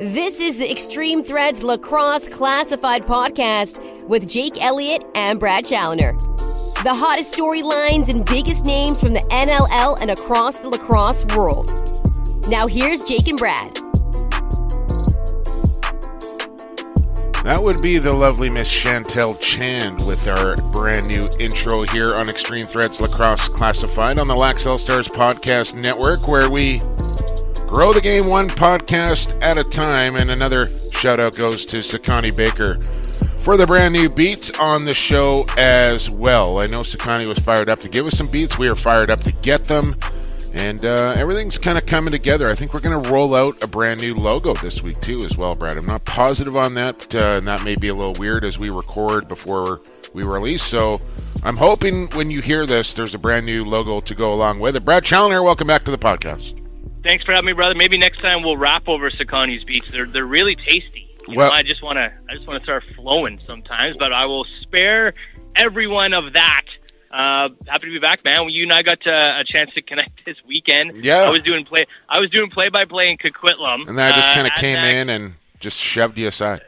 This is the Extreme Threads Lacrosse Classified podcast with Jake Elliott and Brad Challoner. The hottest storylines and biggest names from the NLL and across the lacrosse world. Now here's Jake and Brad. That would be the lovely Miss Chantel Chand with our brand new intro here on Extreme Threads Lacrosse Classified on the Lax All Stars Podcast Network, where we grow the game one podcast at a time. And another shout out goes to Sakani Baker for the brand new beats on the show as well. I know Sakani was fired up to give us some beats. We are fired up to get them. And uh, everything's kind of coming together. I think we're going to roll out a brand new logo this week, too, as well, Brad. I'm not positive on that, uh, and that may be a little weird as we record before we release. So I'm hoping when you hear this, there's a brand new logo to go along with it. Brad Challoner, welcome back to the podcast. Thanks for having me, brother. Maybe next time we'll rap over Sakani's beats. They're they're really tasty. You Well- know, I just want to I just want to start flowing sometimes, but I will spare everyone of that. Uh, happy to be back, man. You and I got uh, a chance to connect this weekend. Yeah. I was doing play. I was doing play by play in Coquitlam, And then I just Uh, kind of came Adanacs- in and just shoved you aside.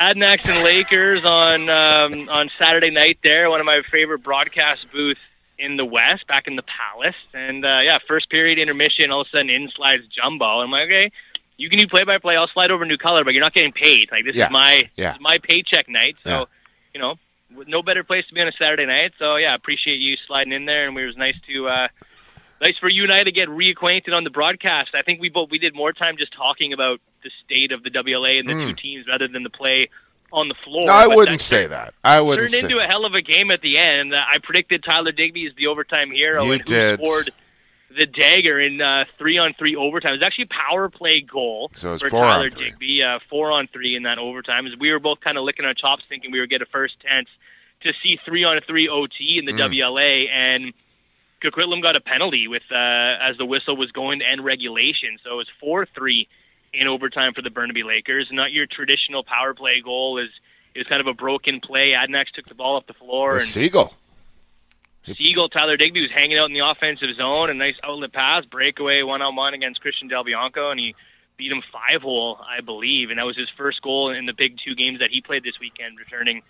Adanacs and Lakers on um, on Saturday night. There, one of my favorite broadcast booths in the West, back in the Palace. And uh, yeah, first period intermission, all of a sudden in slides Jumbo. I'm like, okay, you can do play by play. I'll slide over new color, but you're not getting paid. Like this Yeah. is my Yeah. this is my paycheck night. So Yeah. you know, no better place to be on a Saturday night. So yeah, appreciate you sliding in there, and it was nice to. Uh, Nice for you and I to get reacquainted on the broadcast. I think we both we did more time just talking about the state of the WLA and the two teams rather than the play on the floor. No, I wouldn't that say that. I wouldn't Turned into a hell of a game at the end. I predicted Tyler Digby is the overtime hero You and did. who scored the dagger in uh, three on three overtime. It was actually a power play goal So for four on Tyler three. Digby, uh, four on three in that overtime. As we were both kind of licking our chops, thinking we would get a first chance to see three on three OT in the Mm. WLA, and Coquitlam got a penalty with uh, as the whistle was going to end regulation. So it was four three in overtime for the Burnaby Lakers. Not your traditional power play goal. Is it was kind of a broken play. Adanacs took the ball off the floor The and Seagull. Siegel, Tyler Digby was hanging out in the offensive zone. A nice outlet pass, breakaway, one on one against Christian Del Bianco, and he beat him five hole, I believe. And that was his first goal in the big two games that he played this weekend, returning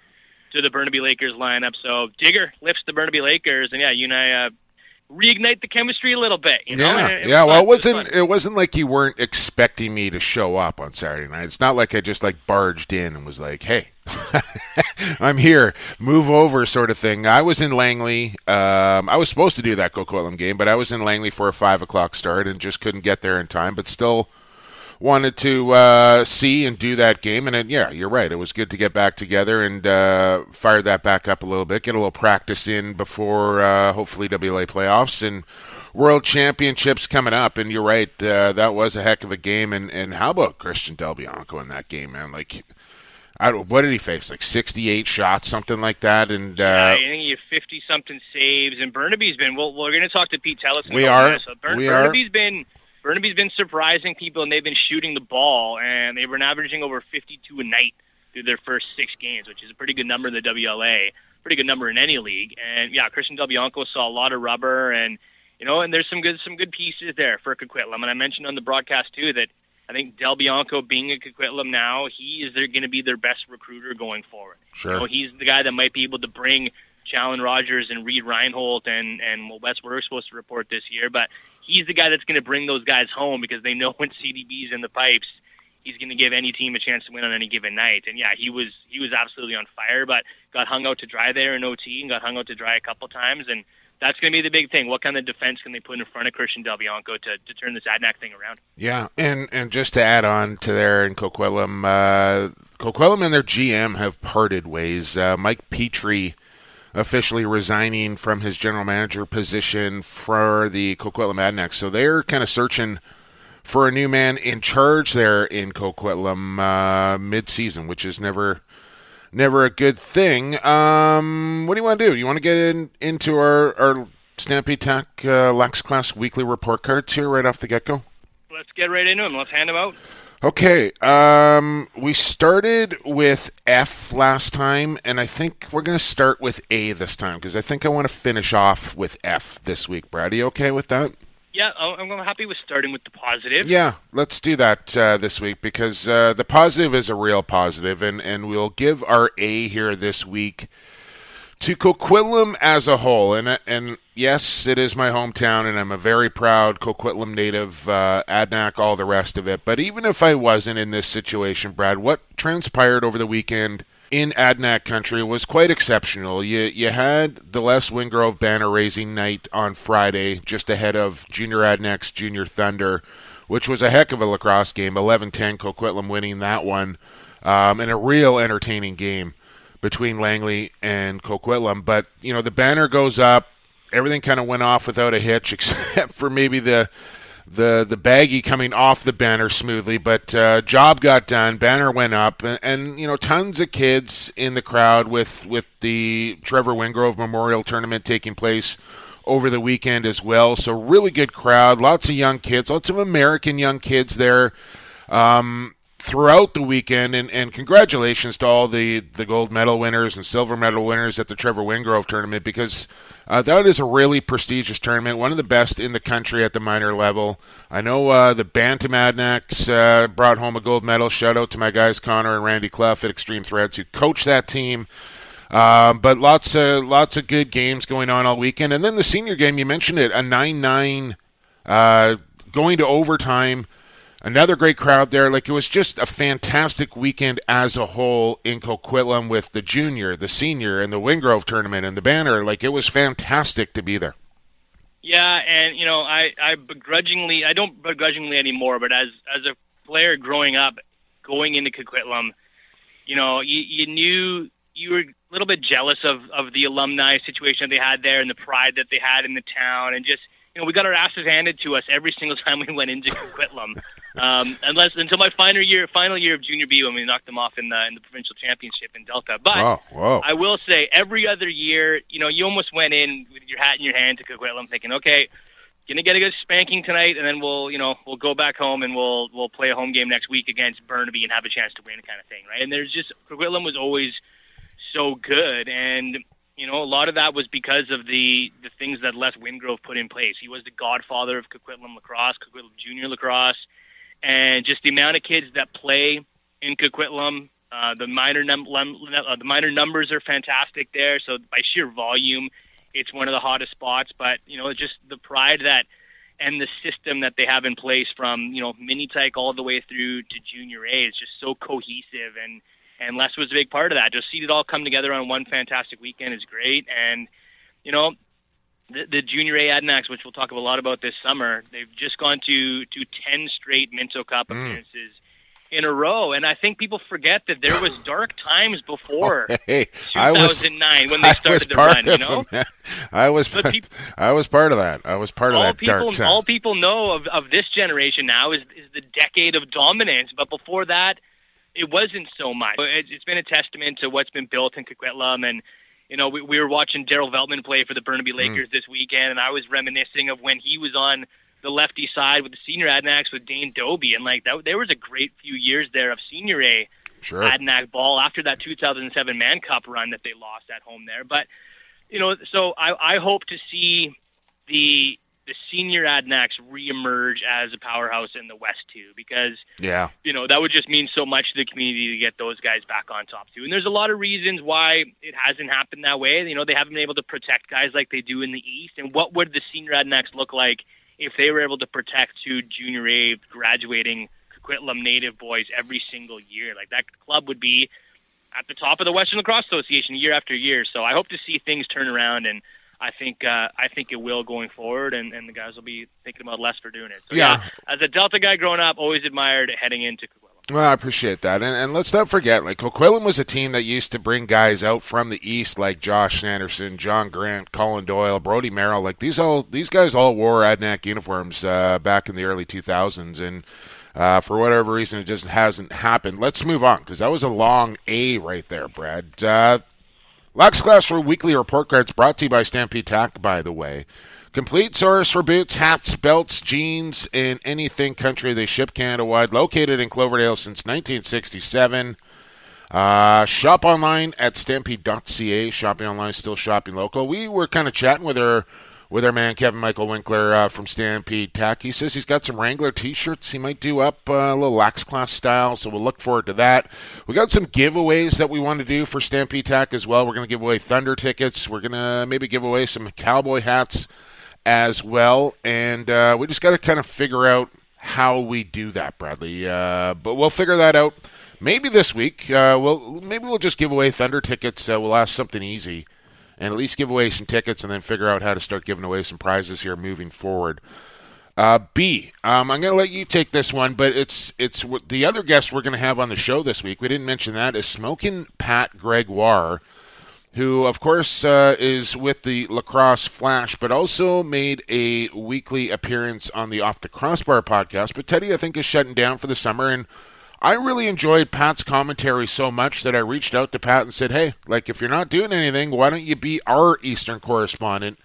to the Burnaby Lakers lineup. So Digger lifts the Burnaby Lakers, and yeah, you and I uh, reignite the chemistry a little bit. You know? Yeah, And it yeah. Well, it was wasn't. fun. It wasn't like you weren't expecting me to show up on Saturday night. It's not like I just like barged in and was like, "Hey, I'm here, move over," sort of thing. I was in Langley. Um, I was supposed to do that Coquitlam game, but I was in Langley for a five o'clock start and just couldn't get there in time. But still wanted to uh, see and do that game. And it, yeah, you're right. It was good to get back together and uh, fire that back up a little bit, get a little practice in before uh, hopefully WLA playoffs and World Championships coming up. And you're right, uh, that was a heck of a game. And, and how about Christian Del Bianco in that game, man? Like, I don't, what did he face? Like 68 shots, something like that. And Yeah, uh, I think you have fifty something saves, and Burnaby's been. Well, we're going to talk to Pete Tellison. We are. this. So Burn, We are. Burnaby's been Burnaby's been surprising people, and they've been shooting the ball, and they've been averaging over fifty-two a night through their first six games, which is a pretty good number in the WLA, pretty good number in any league. And yeah, Christian Del Bianco saw a lot of rubber, and you know, and there's some good some good pieces there for Coquitlam. And I mentioned on the broadcast too that. I think Del Bianco being at Coquitlam now, he is going to be their best recruiter going forward. Sure. You know, he's the guy that might be able to bring Challen Rogers and Reed Reinhold and and well, Wes we're supposed to report this year, but he's the guy that's going to bring those guys home because they know when CDB's in the pipes, he's going to give any team a chance to win on any given night. And yeah, he was he was absolutely on fire, but got hung out to dry there in OT and got hung out to dry a couple times and. That's going to be the big thing. What kind of defense can they put in front of Christian Del Bianco to, to turn this Adanac thing around? Yeah, and and just to add on to there in Coquitlam, uh, Coquitlam and their GM have parted ways. Uh, Mike Petrie officially resigning from his general manager position for the Coquitlam Adanacs, so they're kind of searching for a new man in charge there in Coquitlam uh, mid-season, which is never never a good thing. Um, what do you want to do? You want to get in, into our our Stampede Tack uh, Lax Class weekly report cards here right off the get go? Let's get right into them. Let's hand them out. Okay, um, we started with F last time, and I think we're going to start with A this time because I think I want to finish off with F this week. Brad, are you okay with that? Yeah, I'm happy with starting with the positive. Yeah, let's do that uh, this week because uh, the positive is a real positive, and, and we'll give our A here this week to Coquitlam as a whole. And and yes, it is my hometown, and I'm a very proud Coquitlam native, uh, Adanac, all the rest of it. But even if I wasn't in this situation, Brad, what transpired over the weekend – in Adanac country was quite exceptional. You you had the Les Wingrove banner raising night on Friday, just ahead of Junior Adanac's Junior Thunder, which was a heck of a lacrosse game. 11-10, Coquitlam winning that one, um, and a real entertaining game between Langley and Coquitlam. But you know the banner goes up, everything kind of went off without a hitch, except for maybe the the the baggy coming off the banner smoothly, but uh, job got done. Banner went up, and, and, you know tons of kids in the crowd with with the Trevor Wingrove Memorial Tournament taking place over the weekend as well. So really good crowd, lots of young kids, lots of American young kids there. Um, throughout the weekend, and, and congratulations to all the, the gold medal winners and silver medal winners at the Trevor Wingrove tournament because uh, that is a really prestigious tournament, one of the best in the country at the minor level. I know uh, the Bantam Adanacs uh, brought home a gold medal. Shout out to my guys Connor and Randy Clough at Extreme Threads who coached that team. Um, but lots of lots of good games going on all weekend, and then the senior game you mentioned it a nine nine uh, going to overtime another great crowd there. Like it was just a fantastic weekend as a whole in Coquitlam with the junior, the senior, and the Wingrove tournament and the banner. Like it was fantastic to be there. Yeah, and you know, I I begrudgingly I don't begrudgingly anymore, but as as a player growing up, going into Coquitlam, you know, you you knew you were a little bit jealous of of the alumni situation that they had there and the pride that they had in the town, and just you know, we got our asses handed to us every single time we went into Coquitlam. um, unless until my final year, final year of junior B when we knocked them off in the in the provincial championship in Delta. But whoa, whoa. I will say, every other year, you know, you almost went in with your hat in your hand to Coquitlam, thinking, okay, gonna get a good spanking tonight, and then we'll, you know, we'll go back home and we'll we'll play a home game next week against Burnaby and have a chance to win, kind of thing, right? And there's just Coquitlam was always so good, and you know, a lot of that was because of the the things that Les Wingrove put in place. He was the godfather of Coquitlam lacrosse, Coquitlam junior lacrosse, and just the amount of kids that play in Coquitlam. Uh, the minor num- uh, the minor numbers are fantastic there. So by sheer volume, it's one of the hottest spots. But you know, just the pride that and the system that they have in place from you know mini tyke all the way through to junior A is just so cohesive and and Les was a big part of that. Just see it all come together on one fantastic weekend is great. And you know, the, the Junior A Adanacs, which we'll talk a lot about this summer, they've just gone to to ten straight Minto Cup mm. appearances in a row. And I think people forget that there was dark times before oh, hey, 2009 when they started the run. You know, them, I was people, I was part of that. I was part of that people, dark time. All people know of, of this generation now is is the decade of dominance. But before that, it wasn't so much. It's been a testament to what's been built in Coquitlam, and you know, we, we were watching Daryl Veltman play for the Burnaby mm. Lakers mm. this weekend, and I was reminiscing of when he was on the lefty side with the senior Adanacs with Dane Dobbie, and like that, there was a great few years there of senior A sure. Ball after that 2007 Man Cup run that they lost at home there. But you know, so I, I hope to see the the senior Adanacs reemerge as a powerhouse in the West too, because yeah, you know that would just mean so much to the community to get those guys back on top too. And there's a lot of reasons why it hasn't happened that way. You know, they haven't been able to protect guys like they do in the East. And what would the senior Adanacs look like if they were able to protect two junior A graduating Coquitlam native boys every single year? Like that club would be at the top of the Western Lacrosse Association year after year. So I hope to see things turn around and I think uh, I think it will going forward, and, and the guys will be thinking about Les for doing it. So, yeah. yeah. as a Delta guy growing up, always admired heading into Coquitlam. Well, I appreciate that, and, and let's not forget, like Coquitlam was a team that used to bring guys out from the east, like Josh Sanderson, John Grant, Colin Doyle, Brody Merrill. Like these all these guys all wore Adanac uniforms uh, back in the early 2000s, and. Uh, for whatever reason, it just hasn't happened. Let's move on because that was a long A right there, Brad. Uh, Lax Class for weekly report cards brought to you by Stampede Tack, by the way. Complete source for boots, hats, belts, jeans, and anything country they ship Canada wide. Located in Cloverdale since 1967. Uh, shop online at stampede.ca. Shopping online, still shopping local. We were kind of chatting with our with our man Kevin Michael Winkler uh, from Stampede Tack. He says he's got some Wrangler T-shirts he might do up uh, a little lax class style, so we'll look forward to that. We got some giveaways that we want to do for Stampede Tack as well. We're going to give away Thunder tickets. We're going to maybe give away some cowboy hats as well, and uh, we just got to kind of figure out how we do that, Bradley. Uh, but we'll figure that out maybe this week. Uh, we'll maybe we'll just give away Thunder tickets. we'll ask something easy and at least give away some tickets and then figure out how to start giving away some prizes here moving forward. Uh, B, um, I'm going to let you take this one, but it's it's the other guest we're going to have on the show this week. We didn't mention that is Smoking Pat Gregoire, who of course uh, is with the Lacrosse Flash, but also made a weekly appearance on the Off the Crossbar podcast. But Teddy, I think, is shutting down for the summer, and I really enjoyed Pat's commentary so much that I reached out to Pat and said, "Hey, like if you're not doing anything, why don't you be our Eastern correspondent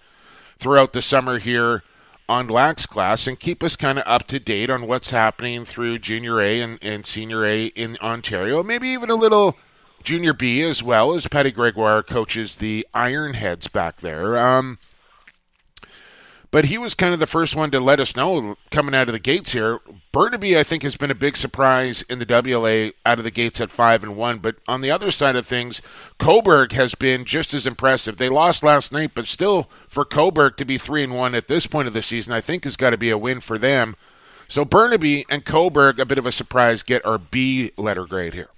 throughout the summer here on Lax Class and keep us kind of up to date on what's happening through Junior A and, and Senior A in Ontario, maybe even a little Junior B as well as Patty Gregoire coaches the Ironheads back there." Um, but he was kind of the first one to let us know coming out of the gates here. Burnaby, I think, has been a big surprise in the WLA out of the gates at five and one. But on the other side of things, Cobourg has been just as impressive. They lost last night, but still, for Cobourg to be three and one at this point of the season, I think has got to be a win for them. So Burnaby and Cobourg, a bit of a surprise, get our B letter grade here.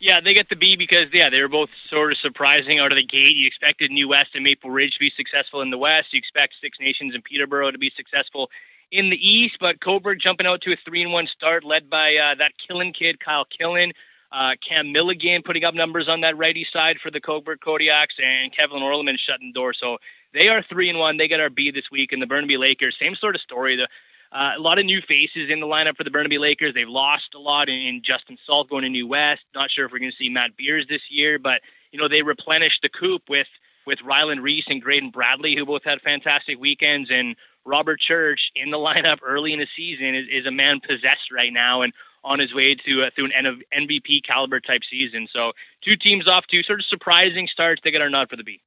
Yeah, they get the B because yeah, they were both sort of surprising out of the gate. You expected New West and Maple Ridge to be successful in the West. You expect Six Nations and Peterborough to be successful in the East, but Cobourg jumping out to a three and one start, led by uh, that Killen kid, Kyle Killen. Uh, Cam Milligan putting up numbers on that righty side for the Cobourg Kodiaks, and Kevin Orleman shutting the door. So they are three and one. They get our B this week, and the Burnaby Lakers, same sort of story. The uh, a lot of new faces in the lineup for the Burnaby Lakers. They've lost a lot in, in Justin Salt going to New West. Not sure if we're going to see Matt Beers this year, but you know they replenished the coop with with Ryland Reese and Graydon Bradley, who both had fantastic weekends, and Robert Church in the lineup early in the season is, is a man possessed right now and on his way to uh, through an MVP caliber type season. So two teams off to sort of surprising starts. They get our nod for the B.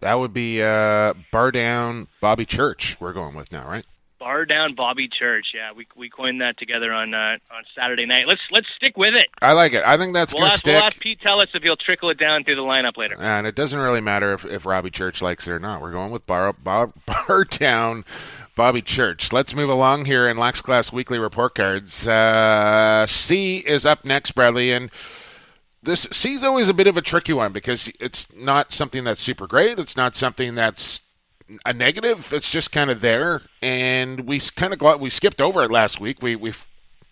That would be uh, bar down Bobby Church. We're going with now, right? Bar down Bobby Church. Yeah, we we coined that together on uh, on Saturday night. Let's let's stick with it. I like it. I think that's we'll gonna ask, stick. We'll ask Pete tell us if he'll trickle it down through the lineup later. And it doesn't really matter if, if Robbie Church likes it or not. We're going with Bar Bar, bar down Bobby Church. Let's move along here in Lax Class Weekly Report Cards. Uh, C is up next, Bradley, and this C is always a bit of a tricky one because it's not something that's super great. It's not something that's a negative. It's just kind of there, and we kind of got, we skipped over it last week. We we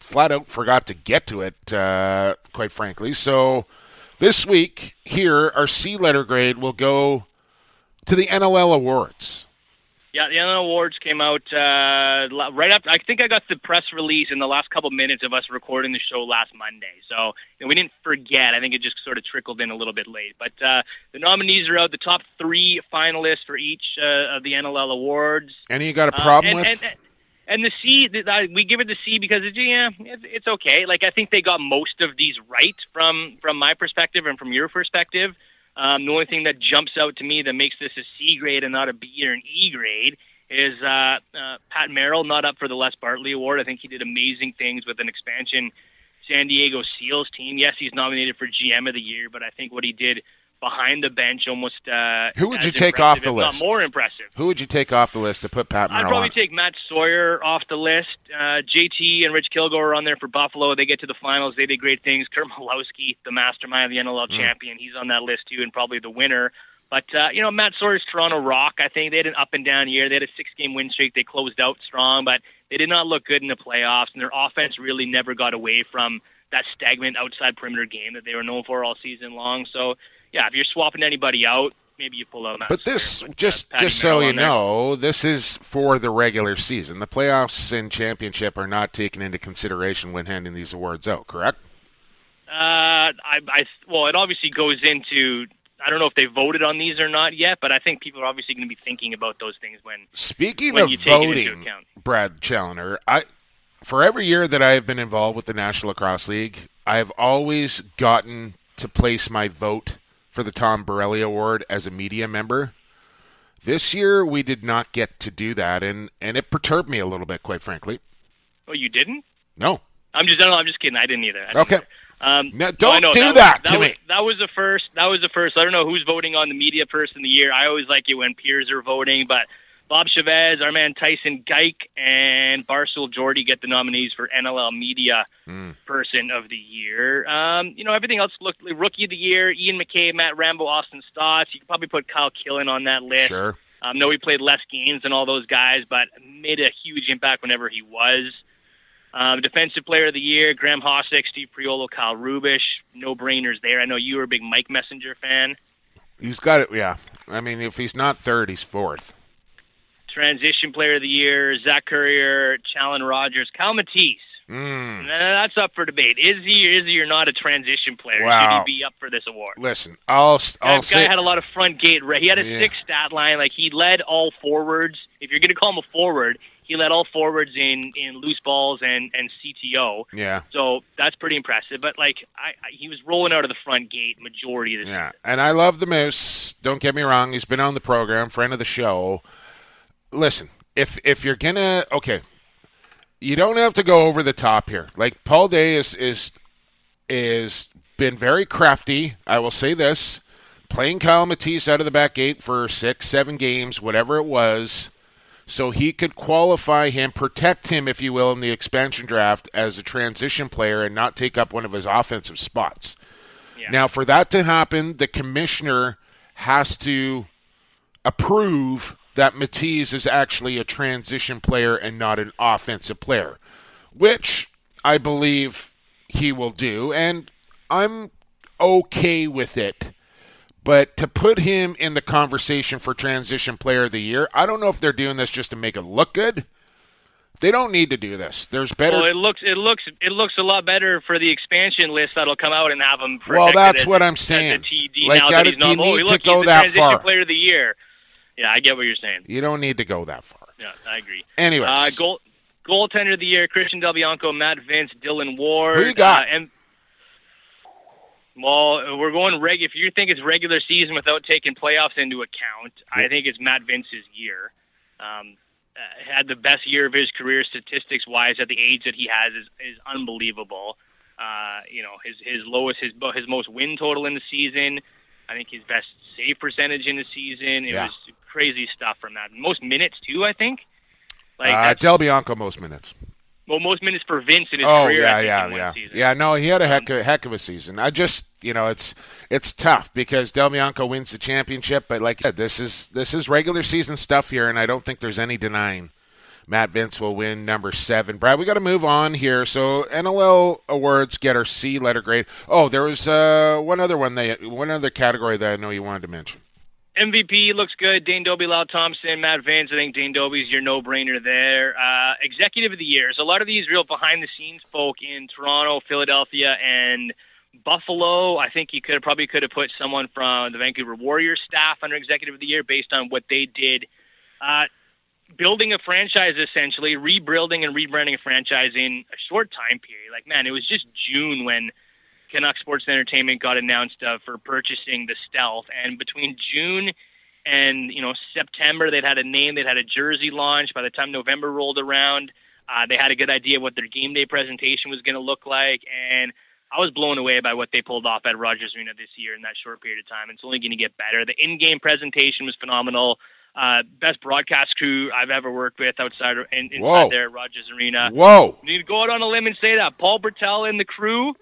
flat out forgot to get to it, uh, quite frankly. So this week here, our C letter grade will go to the NLL awards. Yeah, the NL Awards came out uh, right after. I think I got the press release in the last couple minutes of us recording the show last Monday. So you know, we didn't forget. I think it just sort of trickled in a little bit late. But uh, the nominees are out. The top three finalists for each uh, of the NLL Awards. Any you got a problem and, with? And, and the C, we give it the C because it's, yeah, it's, it's okay. Like I think they got most of these right from from my perspective and from your perspective. Um, the only thing that jumps out to me that makes this a C grade and not a B or an E grade is uh, uh, Pat Merrill not up for the Les Bartley Award. I think he did amazing things with an expansion San Diego Seals team. Yes, he's nominated for GM of the year, but I think what he did behind the bench almost. Uh, Who would you take off the list? more impressive. Who would you take off the list to put Pat Merrill I'd probably on? take Matt Sawyer off the list. Uh, JT and Rich Kilgour are on there for Buffalo. They get to the finals. They did great things. Curt Malawsky, the mastermind of the NLL mm. champion, he's on that list too, and probably the winner. But uh, you know, Matt Sawyer's Toronto Rock. I think they had an up and down year. They had a six-game win streak. They closed out strong, but they did not look good in the playoffs, and their offense really never got away from that stagnant outside perimeter game that they were known for all season long. So yeah, if you're swapping anybody out, maybe you pull out. But this, with, just uh, just so you know, this is for the regular season. The playoffs and championship are not taken into consideration when handing these awards out. Correct? Uh, I, I well, it obviously goes into. I don't know if they voted on these or not yet, but I think people are obviously going to be thinking about those things when. Speaking when of you take it into voting. Brad Challoner, I for every year that I have been involved with the National Lacrosse League, I have always gotten to place my vote for the Tom Borelli Award as a media member. This year we did not get to do that, and and it perturbed me a little bit, quite frankly. Oh, you didn't? No. I'm just. No, I'm just kidding. I didn't either. I didn't Okay. either. Um, No, no, don't know, do was- that that to was, me. That was the first. That was the first. I don't know who's voting on the media person of the year. I always like it when peers are voting, but Bob Chavez, our man Tyson Geick, and Barcel Jordy get the nominees for NLL Media Hmm. Person of the Year. Um, you know, everything else looked like Rookie of the Year. Ian McKay, Matt Rambo, Austin Staats. You could probably put Kyle Killen on that list. Sure. Um, no, he played less games than all those guys, but made a huge impact whenever he was. Um, defensive player of the year, Graham Hossack, Steve Priolo, Kyle Rubisch. No brainers there. I know you were a big Mike Messenger fan. He's got it. Yeah. I mean, if he's not third, he's fourth. Transition player of the year, Zach Currier, Challen Rogers, Kiel Matisz. Mm. That's up for debate. Is he or is he or not a transition player? Wow. Should he be up for this award? Listen, I'll I'll That say guy had a lot of front gate. He had a Yeah. six stat line. Like he led all forwards. If you're going to call him a forward, he led all forwards in in loose balls and and CTO. yeah. So that's pretty impressive. But like I, I he was rolling out of the front gate majority of the time. Yeah, and I love the Moose. Don't get me wrong; he's been on the program, friend of the show. Listen, if if you're gonna okay, you don't have to go over the top here. Like Paul Day is is is been very crafty. I will say this: playing Kiel Matisz out of the back gate for six, seven games, whatever it was, so he could qualify him, protect him, if you will, in the expansion draft as a transition player and not take up one of his offensive spots. Yeah. Now, for that to happen, the commissioner has to approve that Matisz is actually a transition player and not an offensive player, which I believe he will do, and I'm okay with it. But to put him in the conversation for transition player of the year, I don't know if they're doing this just to make it look good. They don't need to do this. There's better. Well, it looks it looks it looks a lot better for the expansion list that'll come out and have him. Well, that's as- what I'm saying. TD Like, now that he's do you not. Oh, need look, to go that transition far? player of the year. Yeah, I get what you're saying. you don't need to go that far. Yeah, I agree. Anyway, Uh, goal, goaltender of the year: Christian Del Bianco, Matt Vinc, Dylan Ward. Who you got? Uh, and well, we're going reg. If you think it's regular season without taking playoffs into account, I think it's Matt Vinc's year. Um, uh, had the best year of his career statistics wise at the age that he has is is unbelievable. Uh, you know, his his lowest his his most win total in the season. I think his best save percentage in the season. It Yeah. was crazy stuff from that. Most minutes too, I think. Like uh, Del Bianco most minutes. well, most minutes for Vinc in his Oh career. yeah, think, yeah, yeah, season. yeah. No, he had a heck of, heck of a season. I just, you know, it's it's tough because Del Bianco wins the championship, but like I said, this is this is regular season stuff here, and I don't think there's any denying Matt Vinc will win number seven. Brad, we got to move on here. So NLL awards get our C letter grade. Oh, there was uh, one other one. They one other category that I know you wanted to mention. MVP looks good. Dane Dobbie, Lyle Thompson, Matt Vinc. I think Dane Dobbie's your no-brainer there. Uh, executive of the year. So a lot of these real behind-the-scenes folk in Toronto, Philadelphia, and Buffalo. I think you could have probably could have put someone from the Vancouver Warriors staff under executive of the year based on what they did. Uh, building a franchise essentially, rebuilding and rebranding a franchise in a short time period. Like man, it was just June when Canuck Sports Entertainment got announced uh, for purchasing the Stealth, and between June and you know September, they'd had a name, they'd had a jersey launch. By the time November rolled around, uh, they had a good idea of what their game day presentation was going to look like, and I was blown away by what they pulled off at Rogers Arena this year in that short period of time. It's only going to get better. The in-game presentation was phenomenal. Uh, best broadcast crew I've ever worked with outside in, inside Whoa. there at Rogers Arena. Whoa, You need to go out on a limb and say that Paul Bertel and the crew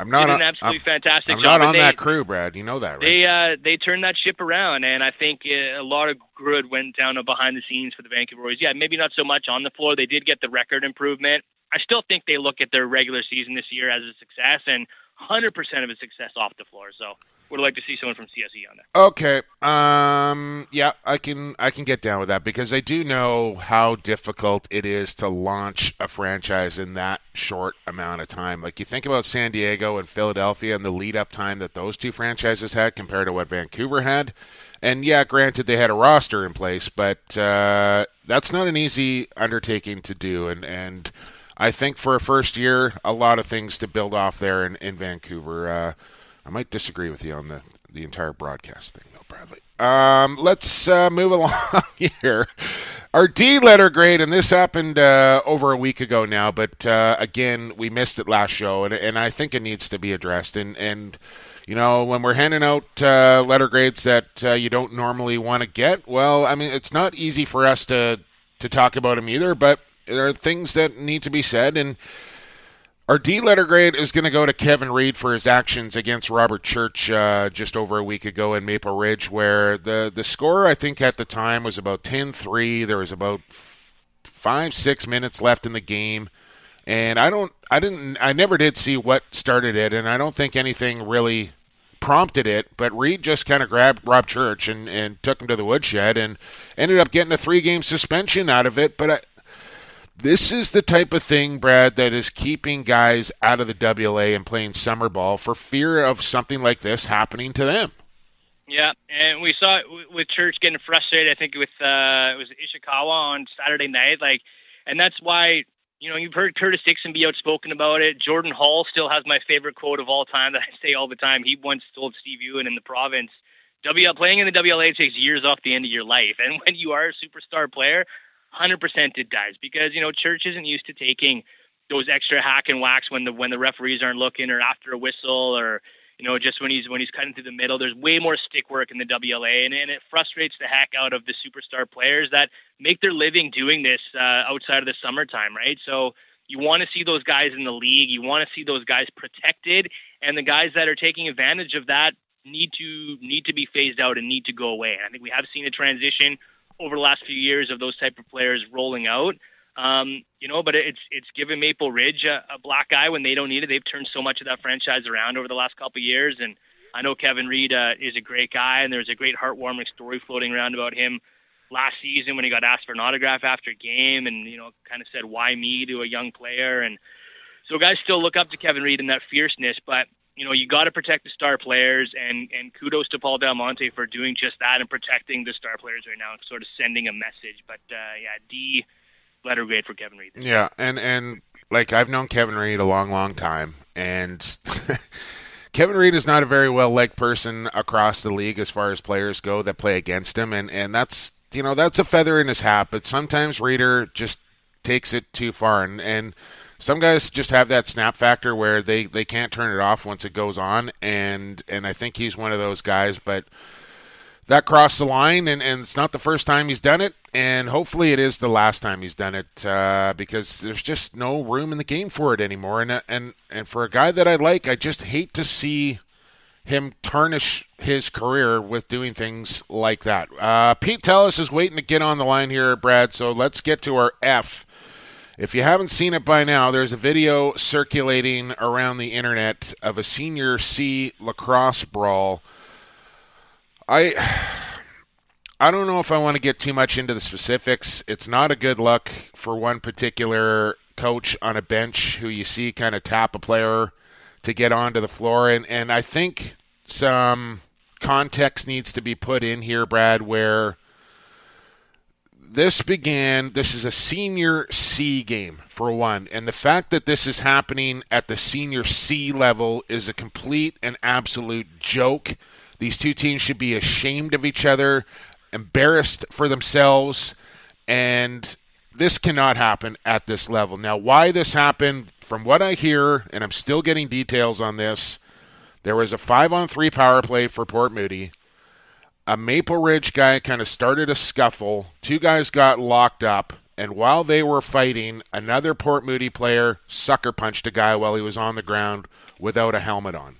I'm not did an absolutely I'm, fantastic I'm job. not on they, that crew, Brad. You know that, right? They uh, they turned that ship around, and I think uh, a lot of good went down behind the scenes for the Vancouver Warriors. Yeah, maybe not so much on the floor. They did get the record improvement. I still think they look at their regular season this year as a success, and 100% of a success off the floor. So would like to see someone from CSE on there. Okay. Um yeah, I can I can get down with that because I do know how difficult it is to launch a franchise in that short amount of time. Like you think about San Diego and Philadelphia and the lead up time that those two franchises had compared to what Vancouver had. And yeah, granted they had a roster in place, but uh, that's not an easy undertaking to do and and I think for a first year, a lot of things to build off there in, in Vancouver. Uh, I might disagree with you on the, the entire broadcast thing, though, Bradley. Um, let's uh, move along here. Our D letter grade, and this happened uh, over a week ago now, but uh, again, we missed it last show, and, and I think it needs to be addressed. And, and you know, when we're handing out uh, letter grades that uh, you don't normally want to get, well, I mean, it's not easy for us to to talk about them either, but there are things that need to be said, and our D letter grade is going to go to Kevin Reed for his actions against Robert Church uh, just over a week ago in Maple Ridge, where the, the score, I think, at the time was about 10 3. There was about f- five, six minutes left in the game. And I don't, I didn't, I never did see what started it, and I don't think anything really prompted it, but Reed just kind of grabbed Rob Church and, and took him to the woodshed and ended up getting a three game suspension out of it. But I, this is the type of thing, Brad, that is keeping guys out of the WLA and playing summer ball for fear of something like this happening to them. Yeah, and we saw it with Church getting frustrated. I think with uh, it was Ishikawa on Saturday night, like, and that's why you know you've heard Curtis Dixon be outspoken about it. Jordan Hall still has my favorite quote of all time that I say all the time. He once told Steve Ewen in the province, "W playing in the WLA takes years off the end of your life, and when you are a superstar player, 100% it does because you know church isn't used to taking those extra hack and whacks when the when the referees aren't looking or after a whistle or you know just when he's when he's cutting through the middle. There's way more stick work in the WLA and, and it frustrates the heck out of the superstar players that make their living doing this uh, outside of the summertime right? So you want to see those guys in the league. You want to see those guys protected and the guys that are taking advantage of that need to need to be phased out and need to go away. And I think we have seen a transition over the last few years of those type of players rolling out. Um, you know, but it's it's given Maple Ridge a, a black eye when they don't need it. They've turned so much of that franchise around over the last couple of years, and I know Kevin Reed uh, is a great guy, and there's a great heartwarming story floating around about him last season when he got asked for an autograph after a game, and you know, kind of said, "Why me?" to a young player, and so guys still look up to Kevin Reed in that fierceness, but you know, you got to protect the star players, and and kudos to Paul Dal Monte for doing just that and protecting the star players right now, and sort of sending a message. But uh, yeah, D letter grade for Kevin Reed. Yeah, and and like I've known Kevin Reed a long, long time, and Kevin Reed is not a very well liked person across the league as far as players go that play against him, and and that's you know that's a feather in his hat. But sometimes Reader just takes it too far, and and some guys just have that snap factor where they, they can't turn it off once it goes on, and and I think he's one of those guys. But that crossed the line, and, and it's not the first time he's done it, and hopefully it is the last time he's done it uh, because there's just no room in the game for it anymore. And and and for a guy that I like, I just hate to see him tarnish his career with doing things like that. Uh, Pete Tellis is waiting to get on the line here, Brad. So let's get to our F if you haven't seen it by now, there's a video circulating around the internet of a senior C lacrosse brawl. I I don't know if I want to get too much into the specifics. It's not a good look for one particular coach on a bench who you see kind of tap a player to get onto the floor and and I think some context needs to be put in here, Brad, where this began, this is a senior C game for one. And the fact that this is happening at the senior C level is a complete and absolute joke. These two teams should be ashamed of each other, embarrassed for themselves, and this cannot happen at this level. Now, why this happened, from what I hear, and I'm still getting details on this, there was a five on three power play for Port Moody a Maple Ridge guy kind of started a scuffle. Two guys got locked up, and while they were fighting, another Port Moody player sucker punched a guy while he was on the ground without a helmet on.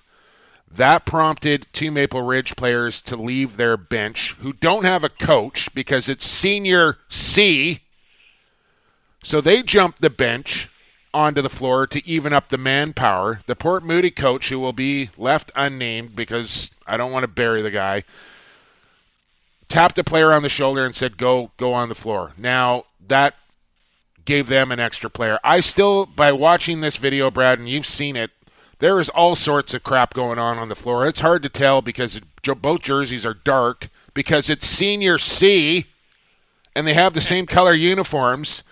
That prompted two Maple Ridge players to leave their bench who don't have a coach because it's senior C. So they jumped the bench onto the floor to even up the manpower. The Port Moody coach, who will be left unnamed because I don't want to bury the guy, tapped the player on the shoulder and said, "Go, go on the floor." Now that gave them an extra player. I still, by watching this video, Brad, and you've seen it, there is all sorts of crap going on on the floor. It's hard to tell because both jerseys are dark because it's senior C, and they have the same color uniforms.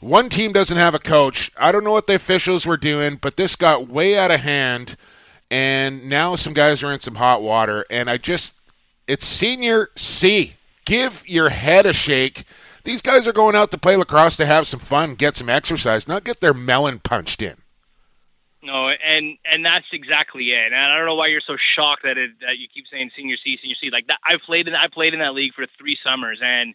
One team doesn't have a coach. I don't know what the officials were doing, but this got way out of hand, and now some guys are in some hot water. And I just It's senior C. Give your head a shake. These guys are going out to play lacrosse to have some fun, get some exercise, not get their melon punched in. No, and and that's exactly it. And I don't know why you're so shocked that it, that you keep saying senior C, senior C. Like that, I played in I played in that league for three summers, and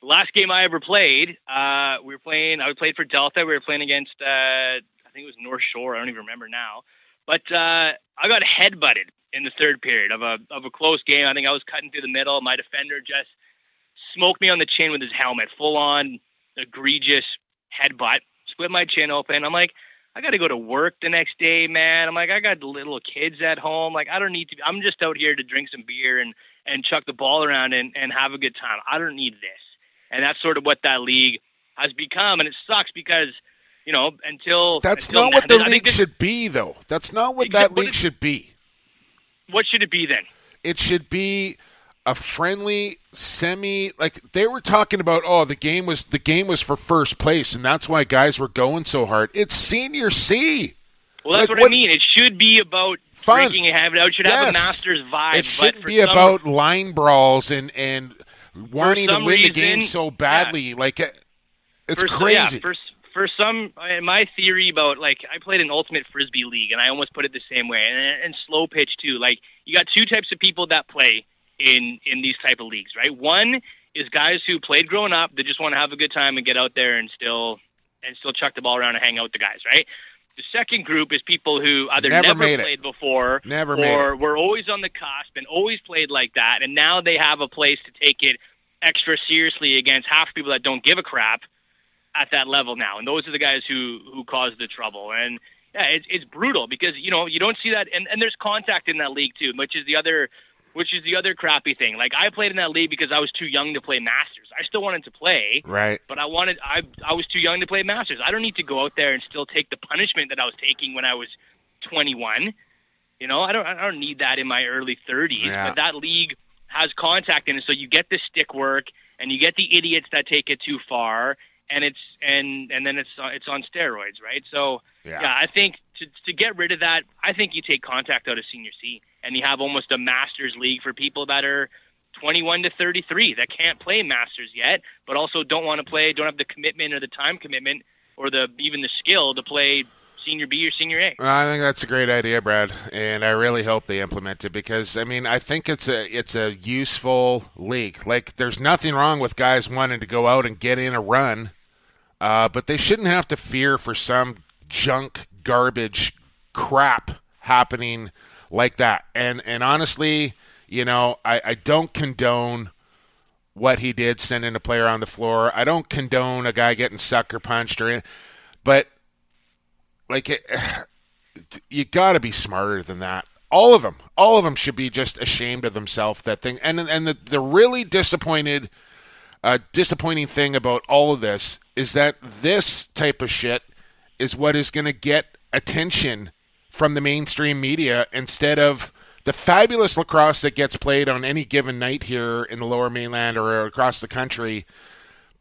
the last game I ever played, uh, we were playing. I played for Delta. We were playing against uh, I think it was North Shore. I don't even remember now. But uh, I got headbutted in the third period of a of a close game. I think I was cutting through the middle. My defender just smoked me on the chin with his helmet, full on egregious headbutt, split my chin open. I'm like I got to go to work the next day, man. I'm like, I got little kids at home. Like, I don't need to. I'm just out here to drink some beer and and chuck the ball around and and have a good time. I don't need this. And that's sort of what that league has become, and it sucks because you know until that's until not what the I league this- should be, though. That's not what that what league it- should be. What should it be then? It should be a friendly semi like they were talking about oh the game was the game was for first place and that's why guys were going so hard it's senior c Well, that's Like, what, what- I mean. It should be about Fun. and having. It should have Yes. a master's vibe. it shouldn't be some- about line brawls and and wanting to win the game so badly like it's for, crazy Yeah, for for some, my theory about like I played an ultimate frisbee league, and I almost put it the same way, and, and slow pitch too. Like you got two types of people that play in in these type of leagues, right? One is guys who played growing up that just want to have a good time and get out there and still and still chuck the ball around and hang out with the guys, right? The second group is people who either Never never, made it. before, Never made or were always on the cusp and always played like that, and now they have a place to take it extra seriously against half the people that don't give a crap at that level now, and those are the guys who who cause the trouble. And yeah, it's it's brutal because you know you don't see that, and and there's contact in that league too, which is the other which is the other crappy thing. Like I played in that league because I was too young to play masters. I still wanted to play, right but I wanted I I was too young to play masters. I don't need to go out there and still take the punishment that I was taking when I was 21. You know, I don't I don't need that in my early 30s. Yeah. But that league has contact in it, so you get the stick work and you get the idiots that take it too far, and it's and and then it's uh, it's on steroids, right? So Yeah. yeah, I think to to get rid of that, I think you take contact out of senior C, and you have almost a masters league for people that are 21 to 33 that can't play masters yet, but also don't want to play, don't have the commitment or the time commitment or the even the skill to play senior B or senior A. I think that's a great idea, Brad, and I really hope they implement it because I mean I think it's a it's a useful league. Like there's nothing wrong with guys wanting to go out and get in a run, uh, but they shouldn't have to fear for some junk garbage crap happening like that. And and honestly, you know, I, I don't condone what he did sending a player on the floor. I don't condone a guy getting sucker punched or but like it, you got to be smarter than that. All of them, all of them should be just ashamed of themselves. That thing, and and the the really disappointed, uh, disappointing thing about all of this is that this type of shit is what is going to get attention from the mainstream media instead of the fabulous lacrosse that gets played on any given night here in the lower mainland or across the country.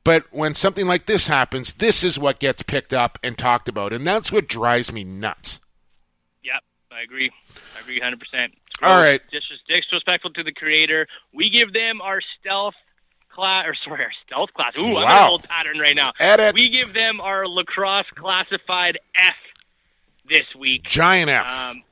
But when something like this happens, this is what gets picked up and talked about. And that's what drives me nuts. Yep, I agree. I agree 100%. All right. Just disrespectful to the creator. We give them our stealth class, or sorry, our stealth class. Ooh, I'm in Wow. an old pattern right now. Edit. We give them our lacrosse classified F this week. Giant F. Um,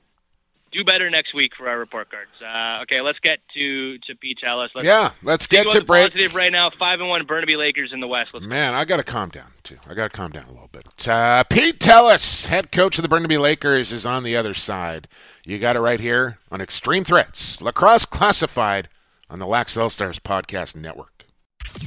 do better next week for our report cards. Uh, okay, let's get to to Pete Tellis. Let's yeah, let's get to break. Positive right now, five and one Burnaby Lakers in the West. Let's Man, I got to calm down too. I got to calm down a little bit. Uh, Pete Tellis, head coach of the Burnaby Lakers, is on the other side. You got it right here on Extreme Threads, Lacrosse Classified on the Lax Stars Podcast Network.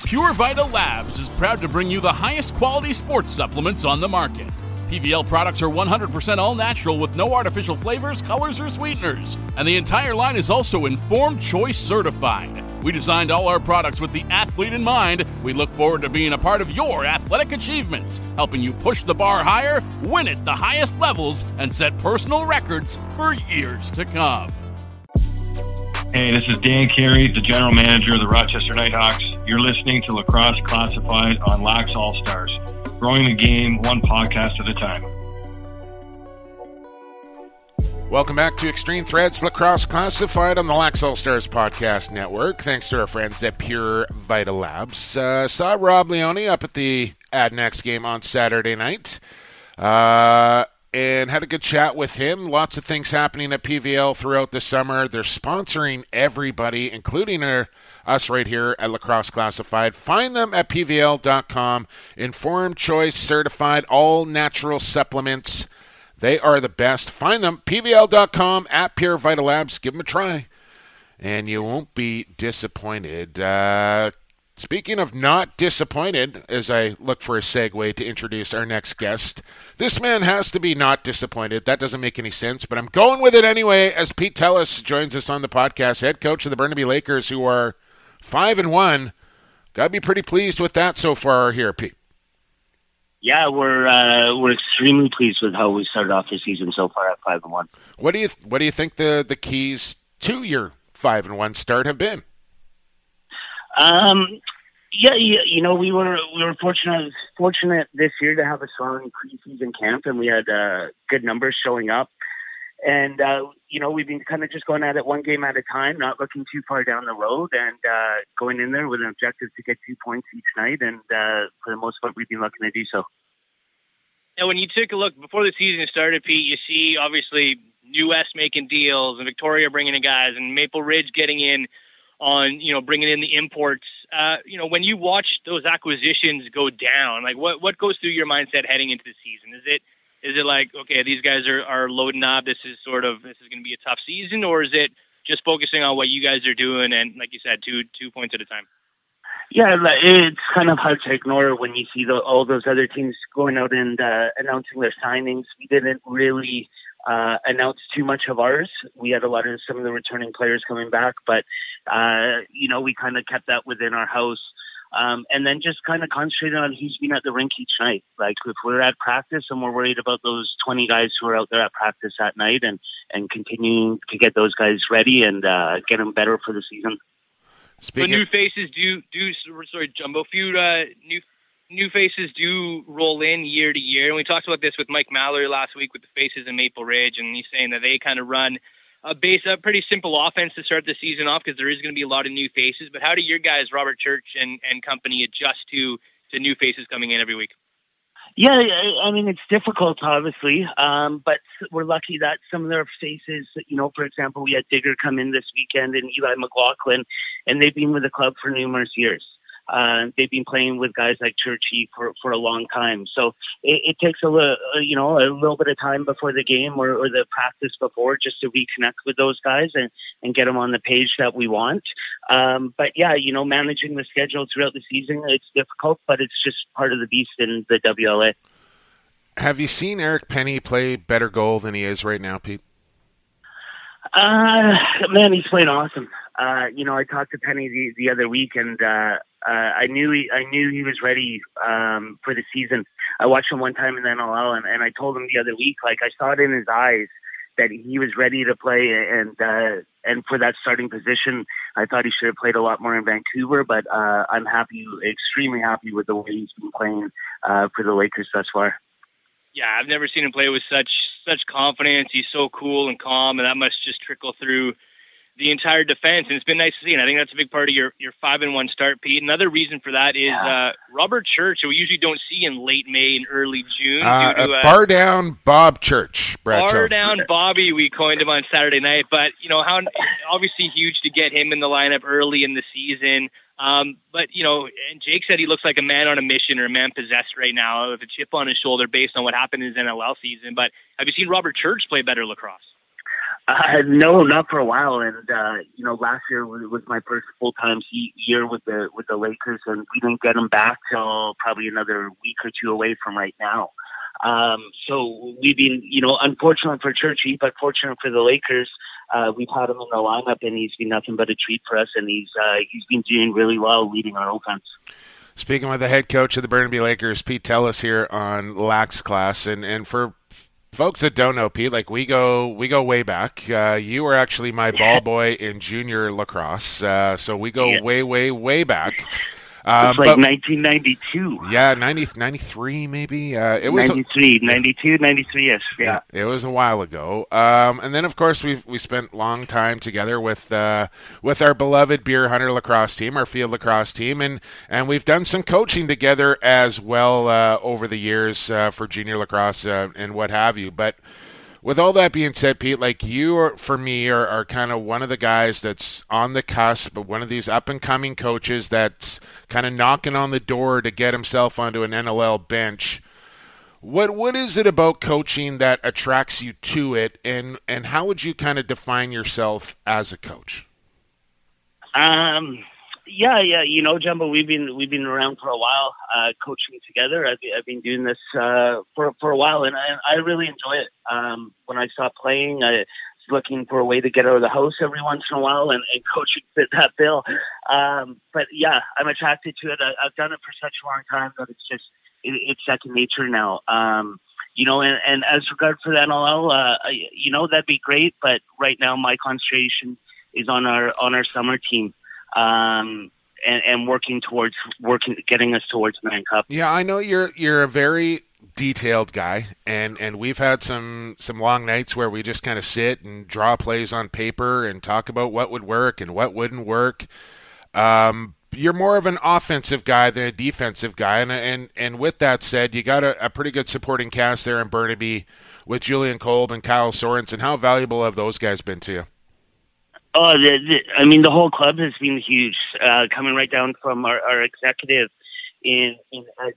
Pure Vita Labs is proud to bring you the highest quality sports supplements on the market. PVL products are 100% all natural with no artificial flavors, colors, or sweeteners. And the entire line is also Informed Choice certified. We designed all our products with the athlete in mind. We look forward to being a part of your athletic achievements, helping you push the bar higher, win at the highest levels, and set personal records for years to come. Hey, this is Dan Carey, the general manager of the Rochester Knighthawks. You're listening to Lacrosse Classified on Lax All Stars, growing the game one podcast at a time. Welcome back to Extreme Threads Lacrosse Classified on the Lax All Stars Podcast Network. Thanks to our friends at Pure Vita Labs. Uh, saw Rob Leone up at the Adanacs game on Saturday night. Uh, and had a good chat with him. Lots of things happening at PVL throughout the summer. They're sponsoring everybody, including our, us right here at Lacrosse Classified. Find them at PVL.com. Informed Choice Certified, all natural supplements. They are the best. Find them, PVL.com at Pure Vita Labs. Give them a try, and you won't be disappointed. Uh, Speaking of not disappointed, as I look for a segue to introduce our next guest, this man has to be not disappointed. That doesn't make any sense, but I'm going with it anyway. As Pete Tellis joins us on the podcast, head coach of the Burnaby Lakers, who are five and one. Got to be pretty pleased with that so far here, Pete. Yeah, we're uh, we're extremely pleased with how we started off the season so far at five and one. What do you What do you think the the keys to your five and one start have been? Um, yeah, you, you know, we were we were fortunate fortunate this year to have a strong preseason camp, and we had uh, good numbers showing up. And uh, you know, we've been kind of just going at it one game at a time, not looking too far down the road, and uh, going in there with an objective to get two points each night. And uh, for the most part, we've been looking to do so. Now, when you took a look before the season started, Pete, you see obviously West making deals and Victoria bringing in guys and Maple Ridge getting in on you know bringing in the imports. Uh, you know, when you watch those acquisitions go down, like what what goes through your mindset heading into the season? Is it is it like okay, these guys are are loading up. This is sort of this is going to be a tough season, or is it just focusing on what you guys are doing and like you said, two two points at a time? Yeah, it's kind of hard to ignore when you see the, all those other teams going out and uh, announcing their signings. We didn't really uh, announced too much of ours. We had a lot of some of the returning players coming back, but uh, you know we kind of kept that within our house. Um, and then just kind of concentrated on who's been at the rink each night. Like if we're at practice and we're worried about those 20 guys who are out there at practice at night and, and continuing to get those guys ready and uh, get them better for the season. Speaking so new faces do do sorry jumbo few uh, new new faces do roll in year to year. And we talked about this with Mike Mallory last week with the faces in Maple Ridge, and he's saying that they kind of run a base, a pretty simple offense to start the season off because there is going to be a lot of new faces. But how do your guys, Robert Church and, and company, adjust to to new faces coming in every week? Yeah, I mean it's difficult, obviously, um, but we're lucky that some of their faces, you know, for example, we had Digger come in this weekend and Eli McLaughlin, and they've been with the club for numerous years. Uh, they've been playing with guys like Churchy for, for a long time. So it, it takes a little, uh, you know, a little bit of time before the game or, or the practice before just to reconnect with those guys and, and get them on the page that we want. Um, but yeah, you know, managing the schedule throughout the season, it's difficult, but it's just part of the beast in the WLA. Have you seen Eric Penny play better goal than he is right now, Pete? Uh, man, he's playing awesome. Uh, you know, I talked to Penny the, the other week, and uh, uh, I knew he, I knew he was ready um, for the season. I watched him one time in the NLL, and, and I told him the other week, like I saw it in his eyes that he was ready to play, and uh, and for that starting position, I thought he should have played a lot more in Vancouver. But uh, I'm happy, extremely happy with the way he's been playing uh, for the Lakers thus far. Yeah, I've never seen him play with such such confidence. He's so cool and calm, and that must just trickle through the entire defense, and it's been nice to see. And I think that's a big part of your your five and one start, Pete. Another reason for that is yeah. uh, Robert Church, who we usually don't see in late May and early June. Uh, to, uh, bar down Bob Church, Brad bar down Bobby. We coined him on Saturday night, but you know how obviously huge to get him in the lineup early in the season. Um, but you know, and Jake said he looks like a man on a mission or a man possessed right now with a chip on his shoulder based on what happened in his NLL season. But have you seen Robert Church play better lacrosse? Uh, no, not for a while. And uh, you know, last year was my first full time year with the with the Lakers, and we didn't get him back till probably another week or two away from right now. Um, so we've been, you know, unfortunate for Churchy, but fortunate for the Lakers. Uh, we've had him in the lineup, and he's been nothing but a treat for us. And he's uh, he's been doing really well leading our offense. Speaking with the head coach of the Burnaby Lakers, Pete Tellis here on Lax Class, and and for folks that don't know Pete, like we go we go way back. Uh, you were actually my ball boy in junior lacrosse, uh, so we go yeah. way way way back. Um, it's like 1992. Yeah, 90, 93 maybe. Uh, it was 93, 92, 93. Yes, yeah. It was a while ago. Um, and then of course we we spent long time together with uh, with our beloved Beer Hunter lacrosse team, our field lacrosse team, and and we've done some coaching together as well uh, over the years uh, for junior lacrosse uh, and what have you. But with all that being said, Pete, like you are, for me are, are kind of one of the guys that's on the cusp of one of these up and coming coaches that's kind of knocking on the door to get himself onto an NLL bench. What what is it about coaching that attracts you to it, and and how would you kind of define yourself as a coach? Um, yeah, yeah. You know, Jumbo, we've been we've been around for a while, uh, coaching together. I've, I've been doing this uh, for for a while, and I, I really enjoy it. Um, when I stopped playing, I was looking for a way to get out of the house every once in a while, and, and coaching fit that bill. Um, but yeah, I'm attracted to it. I, I've done it for such a long time that it's just it, it's second nature now. Um, you know, and, and as regard for the NLL, uh, you know, that'd be great. But right now, my concentration is on our on our summer team um, and, and working towards working getting us towards Mann Cup. Yeah, I know you're you're a very detailed guy and and we've had some some long nights where we just kind of sit and draw plays on paper and talk about what would work and what wouldn't work. Um, you're more of an offensive guy than a defensive guy and and and with that said you got a, a pretty good supporting cast there in Burnaby with Julian Kolb and Kyle Sorensen. How valuable have those guys been to you Oh, the, the, I mean, the whole club has been huge. Uh, coming right down from our, our executive in in Ed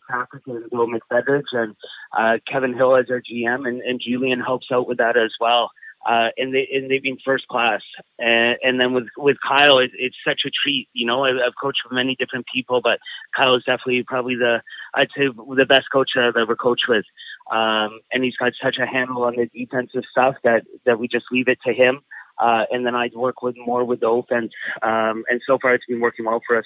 and Bill McFedridge, and uh, Kevin Hill as our GM, and, and Julian helps out with that as well. Uh, and they and they've been first class. And, and then with with Kyle, it, it's such a treat. You know, I've, I've coached with many different people, but Kyle is definitely probably the I'd say the best coach that I've ever coached with. Um, and he's got such a handle on the defensive stuff that that we just leave it to him. Uh, and then I'd work with more with the offense. Um, and so far, it's been working well for us.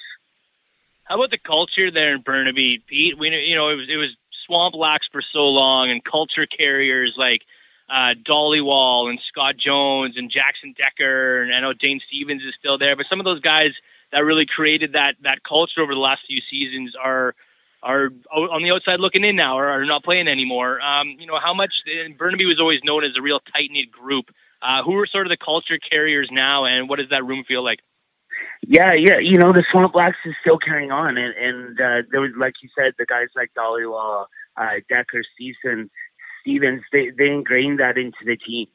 How about the culture there in Burnaby, Pete? We you know it was it was Swamp Lax for so long, and culture carriers like uh, Dhaliwal and Scott Jones and Jackson Decker, and I know Dane Stevens is still there. But some of those guys that really created that that culture over the last few seasons are are on the outside looking in now, or are not playing anymore. Um, you know how much Burnaby was always known as a real tight knit group. Uh, who are sort of the culture carriers now, and what does that room feel like? Yeah, yeah, you know the Swamp Lax is still carrying on, and and uh, there was, like you said, the guys like Dhaliwal, uh, Decker, Stevenson, Stevens, they they ingrained that into the team.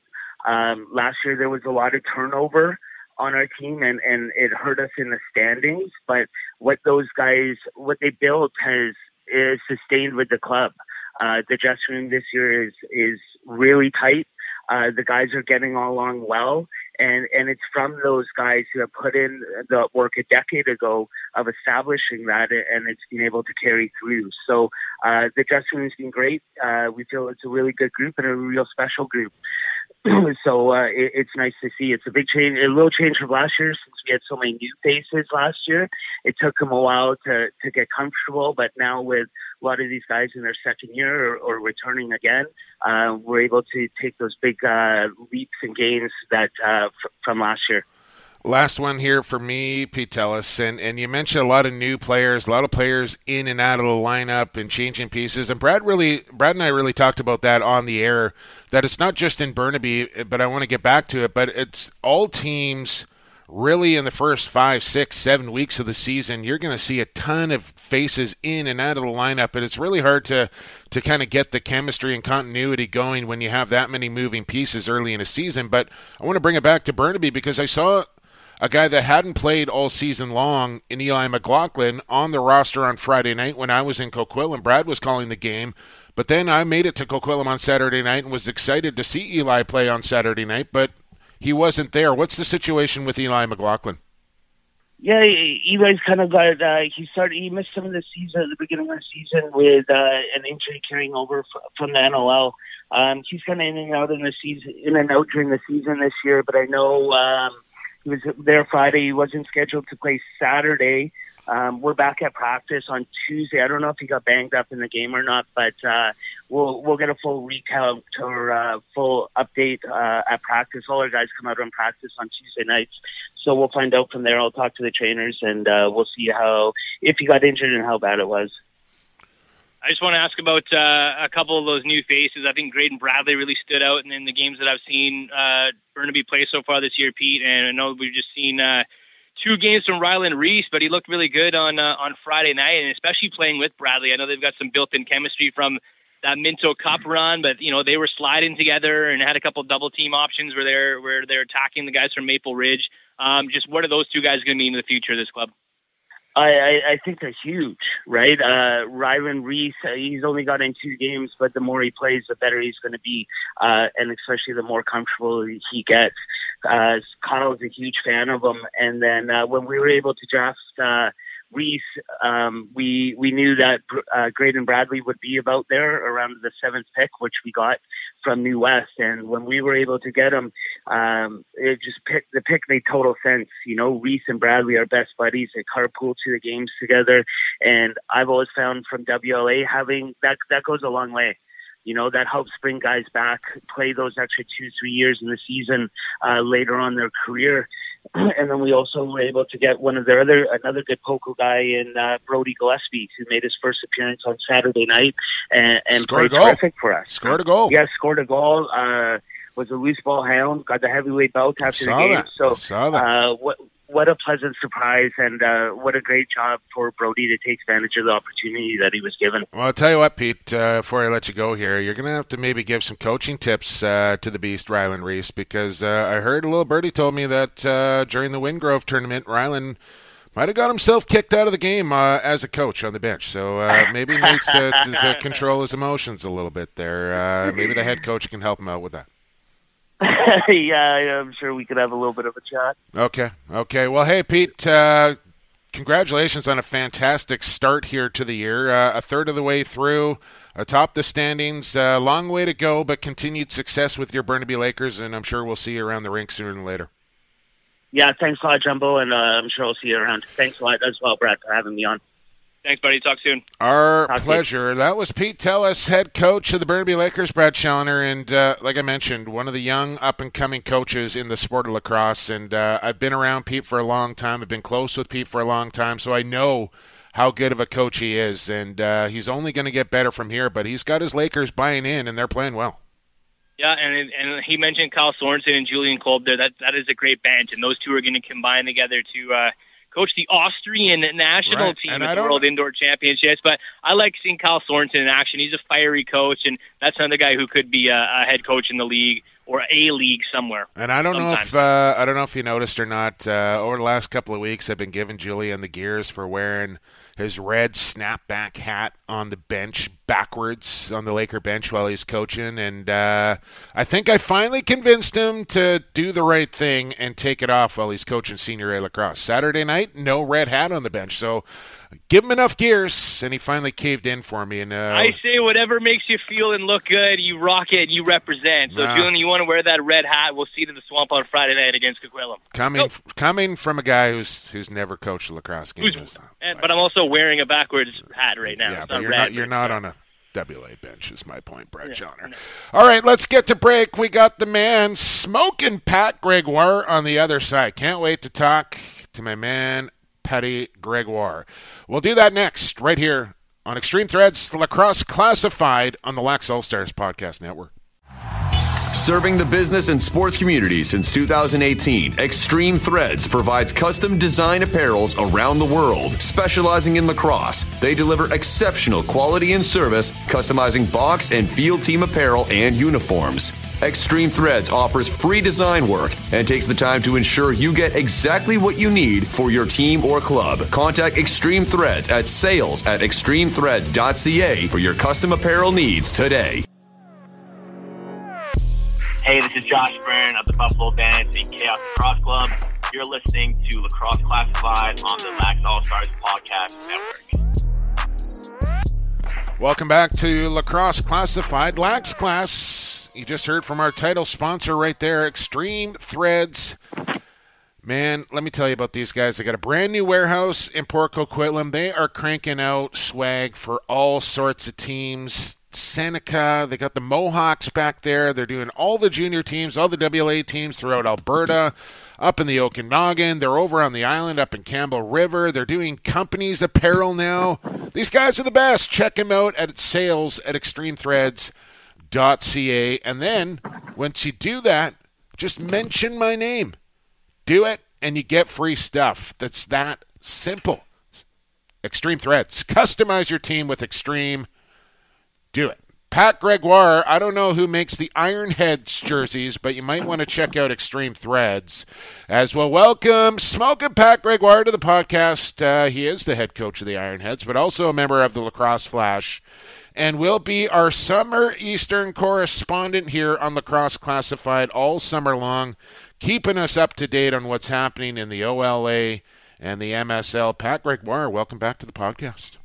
Um, last year there was a lot of turnover on our team, and and it hurt us in the standings. But what those guys, what they built, has is sustained with the club. Uh, the dressing room this year is is really tight. Uh, the guys are getting all along well, and and it's from those guys who have put in the work a decade ago of establishing that, and it's been able to carry through. So uh, the dressing room's been great. Uh, we feel it's a really good group and a real special group. so uh, it, it's nice to see. It's a big change, a little change from last year since we had so many new faces last year. It took them a while to to get comfortable, but now with a lot of these guys in their second year or, or returning again, uh, we're able to take those big uh, leaps and gains that uh, f- from last year. Last one here for me, Pete Tellis, and, and you mentioned a lot of new players, a lot of players in and out of the lineup and changing pieces. And Brad really, Brad and I really talked about that on the air. That it's not just in Burnaby, but I want to get back to it. But it's all teams really in the first five, six, seven weeks of the season, you're going to see a ton of faces in and out of the lineup, and it's really hard to to kind of get the chemistry and continuity going when you have that many moving pieces early in a season. But I want to bring it back to Burnaby because I saw a guy that hadn't played all season long in Eli McLaughlin on the roster on Friday night when I was in Coquitlam. Brad was calling the game. But then I made it to Coquitlam on Saturday night and was excited to see Eli play on Saturday night, but he wasn't there. What's the situation with Eli McLaughlin? Yeah, Eli's kind of got. Uh, he started. He missed some of the season at the beginning of the season with uh, an injury carrying over from the NLL. Um, he's kind of in and out in the season, in and out during the season this year. But I know um, he was there Friday. He wasn't scheduled to play Saturday. Um, we're back at practice on Tuesday. I don't know if he got banged up in the game or not, but uh, we'll we'll get a full recount or uh, full update uh, at practice. All our guys come out on practice on Tuesday nights, so we'll find out from there. I'll talk to the trainers and uh, we'll see how if he got injured and how bad it was. I just want to ask about uh, a couple of those new faces. I think Graydon Bradley really stood out in, in the games that I've seen uh, Burnaby play so far this year, Pete. And I know we've just seen uh, two games from Ryland Reese, but he looked really good on uh, on Friday night, and especially playing with Bradley. I know they've got some built-in chemistry from that Minto Cup run, but you know they were sliding together and had a couple double team options where they're where they're attacking the guys from Maple Ridge. Um, just what are those two guys going to mean in the future of this club? I, I, I think they're huge, right? Uh, Ryland Reese, uh, he's only got in two games, but the more he plays, the better he's going to be, uh, and especially the more comfortable he gets. Uh, Kyle's a huge fan of him, and then uh, when we were able to draft uh, Reese, um, we we knew that uh, Graydon Bradley would be about there around the seventh pick, which we got from New West. And when we were able to get him, um, it just pick, the pick made total sense. You know, Reese and Bradley are best buddies. They carpool to the games together, and I've always found from WLA having that that goes a long way. You know, that helps bring guys back, play those extra two, three years in the season uh, later on their career. and then we also were able to get one of their other another good poker guy in uh, Brody Gillespie, who made his first appearance on Saturday night and, and played terrific for us. Scored a goal. Yes, scored a goal. Uh, was a loose ball hound. Got the heavyweight belt after the game. That. So, saw that. Uh, what what a pleasant surprise, and uh, what a great job for Brody to take advantage of the opportunity that he was given. Well, I'll tell you what, Pete. Uh, before I let you go here, you're going to have to maybe give some coaching tips uh, to the Beast, Ryland Reese, because uh, I heard a little birdie told me that uh, during the Wingrove tournament, Ryland might have got himself kicked out of the game uh, as a coach on the bench. So uh, maybe he needs to, to, to, control his emotions a little bit there. Uh, maybe the head coach can help him out with that. yeah, I'm sure we could have a little bit of a chat. Okay. Okay. Well, hey, Pete. Uh, congratulations on a fantastic start here to the year. Uh, a third of the way through, atop the standings. A uh, long way to go, but continued success with your Burnaby Lakers, and I'm sure we'll see you around the rink sooner than later. Yeah, thanks a lot, Jumbo, and uh, I'm sure I'll see you around. Thanks a lot as well, Brad, for having me on. Thanks, buddy. Talk soon. Our Talk pleasure. That was Pete Tellis, head coach of the Burnaby Lakers, Brad Challoner, and uh, like I mentioned, one of the young up and coming coaches in the sport of lacrosse. And uh, I've been around Pete for a long time. I've been close with Pete for a long time, so I know how good of a coach he is. And uh, he's only going to get better from here. But he's got his Lakers buying in, and they're playing well. Yeah, and and he mentioned Kyle Sorensen and Julian Kolb there. That that is a great bench, and those two are going to combine together to uh, coach the Austrian national right. team and at the World Indoor Championships. But I like seeing Kyle Sorensen in action. He's a fiery coach, and that's another guy who could be a, a head coach in the league or a league somewhere. And I don't sometime. know if uh, I don't know if you noticed or not. Uh, over the last couple of weeks, I've been giving Julian the gears for wearing his red snapback hat on the bench backwards on the Laker bench while he's coaching. And uh, I think I finally convinced him to do the right thing and take it off while he's coaching senior A lacrosse. Saturday night, no red hat on the bench. So give him enough gears, and he finally caved in for me. And uh, I say whatever makes you feel and look good, you rock it, you represent. So, Nah. Julian, you want to wear that red hat? We'll see you in the swamp on Friday night against Coquitlam. coming coming from a guy who's who's never coached a lacrosse game. Who's- And, but I'm also wearing a backwards hat right now. yeah, but you're not you're not on a WA bench. Is my point, Brett Joner. All right, let's get to break. We got the man smoking Pat Gregoire on the other side. Can't wait to talk to my man Patty Gregoire. We'll do that next, right here on Extreme Threads Lacrosse Classified on the Lax All Stars Podcast Network. Serving the business and sports community since 2018, Extreme Threads provides custom design apparels around the world. Specializing in lacrosse, they deliver exceptional quality and service, customizing box and field team apparel and uniforms. Extreme Threads offers free design work and takes the time to ensure you get exactly what you need for your team or club. Contact Extreme Threads at sales at extremethreads.ca for your custom apparel needs today. Hey, this is Josh Byrne of the Buffalo Bandits and Chaos Lacrosse Club. You're listening to Lacrosse Classified on the Lax All Stars Podcast Network. Welcome back to Lacrosse Classified Lax Class. You just heard from our title sponsor right there, Extreme Threads. Man, let me tell you about these guys. They got a brand new warehouse in Port Coquitlam. They are cranking out swag for all sorts of teams. Seneca. They got the Mohawks back there. They're doing all the junior teams, all the WLA teams throughout Alberta, up in the Okanagan. They're over on the island up in Campbell River. They're doing companies apparel now. These guys are the best. Check them out at sales at extremethreads.ca. And then once you do that, just mention my name. Do it, and you get free stuff. That's that simple. Extreme Threads. Customize your team with Extreme. Do it. Pat Gregoire, I don't know who makes the Ironheads jerseys, but you might want to check out Extreme Threads as well. Welcome, Smoking Pat Gregoire to the podcast. Uh, he is the head coach of the Ironheads, but also a member of the Lacrosse Flash and will be our summer Eastern correspondent here on Lacrosse Classified all summer long, keeping us up to date on what's happening in the OLA and the MSL. Pat Gregoire, welcome back to the podcast.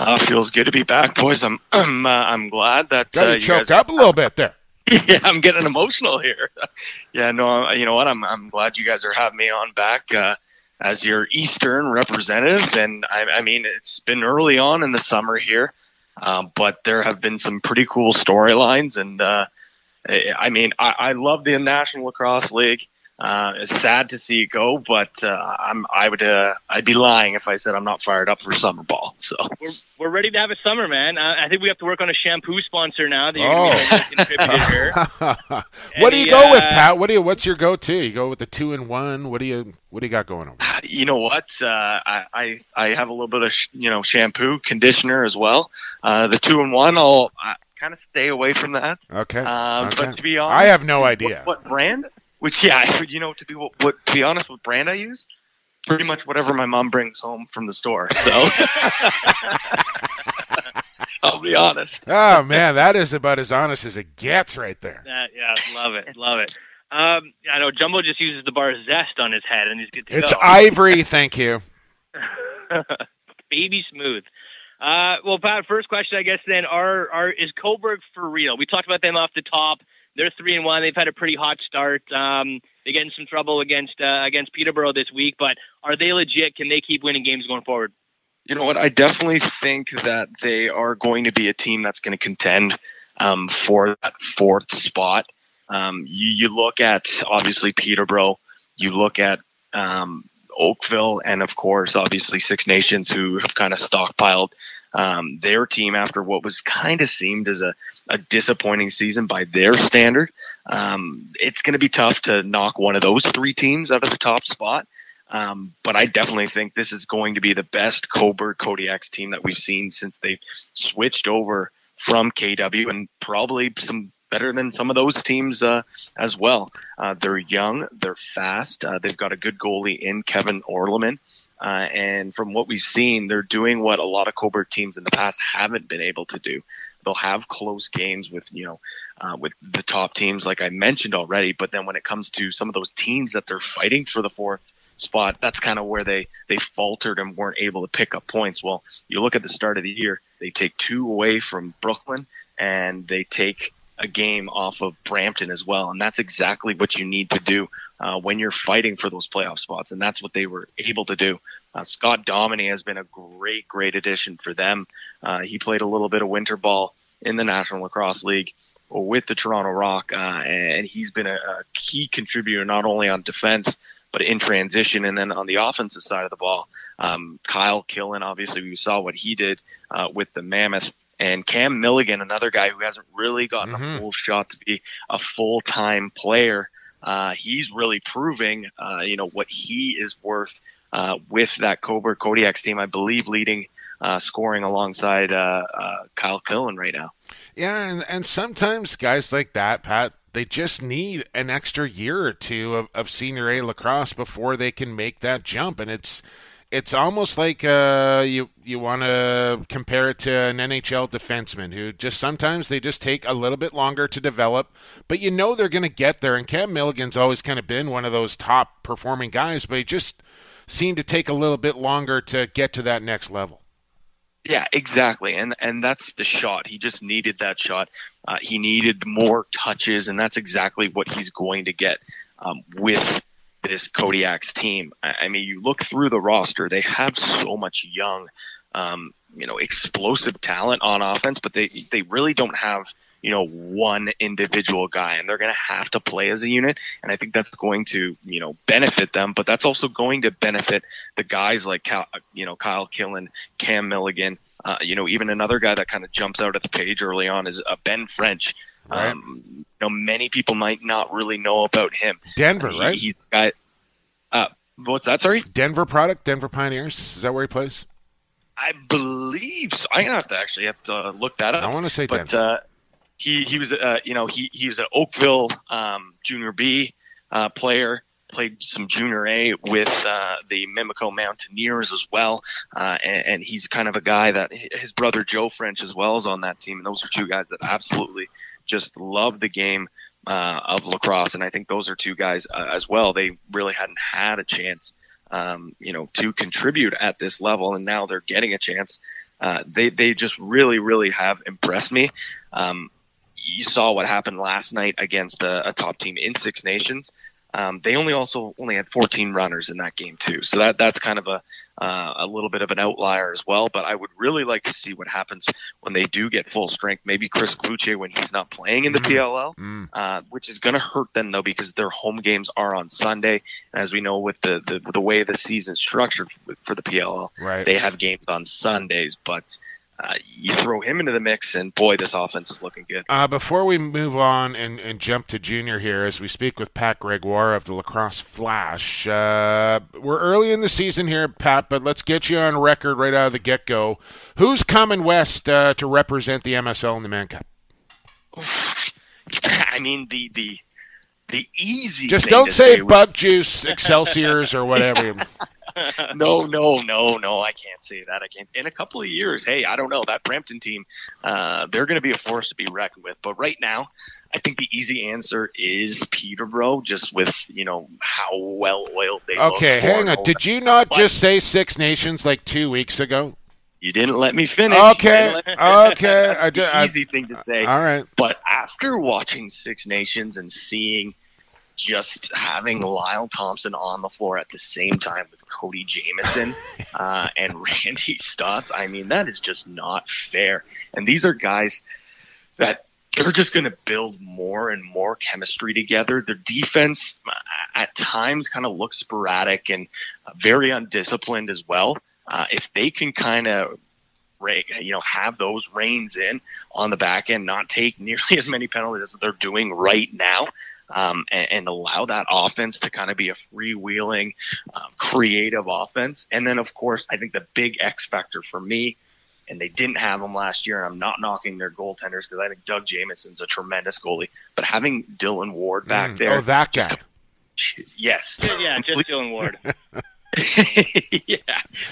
Uh, feels good to be back, boys. I'm I'm, uh, I'm glad that uh, you choked guys- up a little bit there. yeah, I'm getting emotional here. yeah, no, you know what? I'm I'm glad you guys are having me on back uh, as your Eastern representative, and I, I mean it's been early on in the summer here, um, but there have been some pretty cool storylines, and uh, I I mean I, I love the National Lacrosse League. Uh, it's sad to see it go, but uh, I'm I would uh, I'd be lying if I said I'm not fired up for summer ball. So We're, we're ready to have a summer, man. Uh, I think we have to work on a shampoo sponsor now that you're Oh. going to be a here. what do you Any, go with, uh, Pat? What do you? What's your go-to? You go with the two and one. What do you? What do you got going on? you know what? Uh, I, I I have a little bit of sh- you know shampoo, conditioner as well. Uh, the two in one, I'll kind of stay away from that. Okay. Um, okay. But to be honest, I have no what- idea. what, brand. Which yeah, you know to be what, what to be honest, what brand I use. Pretty much whatever my mom brings home from the store. So I'll be honest. oh man, that is about as honest as it gets, right there. Uh, yeah, love it, love it. Um, I know Jumbo just uses the bar zest on his head, and he's good to It's go. ivory, thank you. Baby smooth. Uh, well, Pat, first question, I guess. Then, are are is Cobourg for real? We talked about them off the top. They're three and one. They've had a pretty hot start. Um, they get in some trouble against uh, against Peterborough this week, but are they legit? Can they keep winning games going forward? You know what? I definitely think that they are going to be a team that's going to contend um, for that fourth spot. Um, you, you look at obviously Peterborough, you look at um, Oakville, and of course, obviously Six Nations, who have kind of stockpiled um, their team after what was kind of seemed as a, a disappointing season by their standard. Um, it's going to be tough to knock one of those three teams out of the top spot. Um, but I definitely think this is going to be the best Cobourg Kodiak's team that we've seen since they've switched over from KW, and probably some better than some of those teams uh, as well. Uh, they're young, they're fast, uh, they've got a good goalie in Kevin Orleman. Uh, and from what we've seen, they're doing what a lot of Cobourg teams in the past haven't been able to do. They'll have close games with you know uh, with the top teams, like I mentioned already. But then when it comes to some of those teams that they're fighting for the fourth spot, that's kind of where they they faltered and weren't able to pick up points. Well, you look at the start of the year, they take two away from Brooklyn, and they take a game off of Brampton as well, and that's exactly what you need to do uh, when you're fighting for those playoff spots, and that's what they were able to do. Uh, Scott Dominey has been a great, great addition for them. Uh, he played a little bit of winter ball in the National Lacrosse League with the Toronto Rock, uh, and he's been a, a key contributor not only on defense but in transition, and then on the offensive side of the ball, um, Kyle Killen, obviously we saw what he did uh, with the Mammoth, and Cam Milligan, another guy who hasn't really gotten Mhm. a full shot to be a full time player. Uh, he's really proving, uh, you know, what he is worth uh, with that Cobourg Kodiak's team. I believe leading uh, scoring alongside uh, uh, Kyle Killen right now. Yeah, and, and sometimes guys like that, Pat, they just need an extra year or two of, of senior A lacrosse before they can make that jump. And it's it's almost like uh, you you want to compare it to an NHL defenseman who just sometimes they just take a little bit longer to develop, but you know they're going to get there. And Cam Milligan's always kind of been one of those top performing guys, but he just seemed to take a little bit longer to get to that next level. Yeah, exactly, and and that's the shot. He just needed that shot. Uh, he needed more touches, and that's exactly what he's going to get um, with this Kodiak's team. I, I mean, you look through the roster; they have so much young, um, you know explosive talent on offense, but they they really don't have you know one individual guy, and they're going to have to play as a unit. And I think that's going to you know benefit them, but that's also going to benefit the guys like Cal, you know Kyle Killen, Cam Milligan. Uh, you know, even another guy that kind of jumps out at the page early on is uh, Ben French. Right. Um, you know, many people might not really know about him. Denver, He- right? He's got. Uh, what's that? Sorry. Denver product, Denver Pioneers. Is that where he plays? I believe so. I'm gonna have to actually have to look that up. I want to say but Denver. uh, he he was uh, you know he he was an Oakville um, Junior B uh, player. Played some Junior A with uh, the Mimico Mountaineers as well, uh, and, and he's kind of a guy that his brother Joe French as well is on that team, and those are two guys that absolutely just love the game uh, of lacrosse, and I think those are two guys uh, as well. They really hadn't had a chance, um, you know, to contribute at this level, and now they're getting a chance. Uh, they they just really really have impressed me. Um, you saw what happened last night against a, a top team in Six Nations. Um, they only also only had 14 runners in that game too, so that that's kind of a uh, a little bit of an outlier as well. But I would really like to see what happens when they do get full strength. Maybe Chris Kluche when he's not playing in the PLL, Mm. uh, which is going to hurt them though because their home games are on Sunday. And as we know, with the the, the way the season's structured for, for the PLL, Right. they have games on Sundays. But uh, you throw him into the mix, and boy, this offense is looking good. Uh, before we move on and, and jump to junior here, as we speak with Pat Gregoire of the Lacrosse Flash, uh, we're early in the season here, Pat, but let's get you on record right out of the get go. Who's coming west uh, to represent the MSL in the Mann Cup? I mean the the the easy. Just don't say would- Bug Juice, Excelsiors, or whatever. no, no, no, no. I can't say that. I can't. In a couple of years, hey, I don't know that Brampton team. Uh, they're going to be a force to be reckoned with. But right now, I think the easy answer is Peterborough, just with you know how well oiled they. Okay, hang on. Did you not But just say Six Nations like two weeks ago? You didn't let me finish. Okay, okay. I That's ju- the I- easy thing to say. All right. But after watching Six Nations and seeing just having Lyle Thompson on the floor at the same time with Cody Jamieson uh, and Randy Staats, I mean, that is just not fair. And these are guys that they're just going to build more and more chemistry together. Their defense uh, at times kind of looks sporadic and uh, very undisciplined as well. Uh, if they can kind of you know, have those reins in on the back end, not take nearly as many penalties as they're doing right now, um, and, and allow that offense to kind of be a freewheeling, um, creative offense. And then, of course, I think the big X factor for me, and they didn't have him last year, and I'm not knocking their goaltenders because I think Doug Jamieson's a tremendous goalie, but having Dylan Ward back Mm. there, Oh, that guy. yes, Yeah, just Dylan Ward. yeah,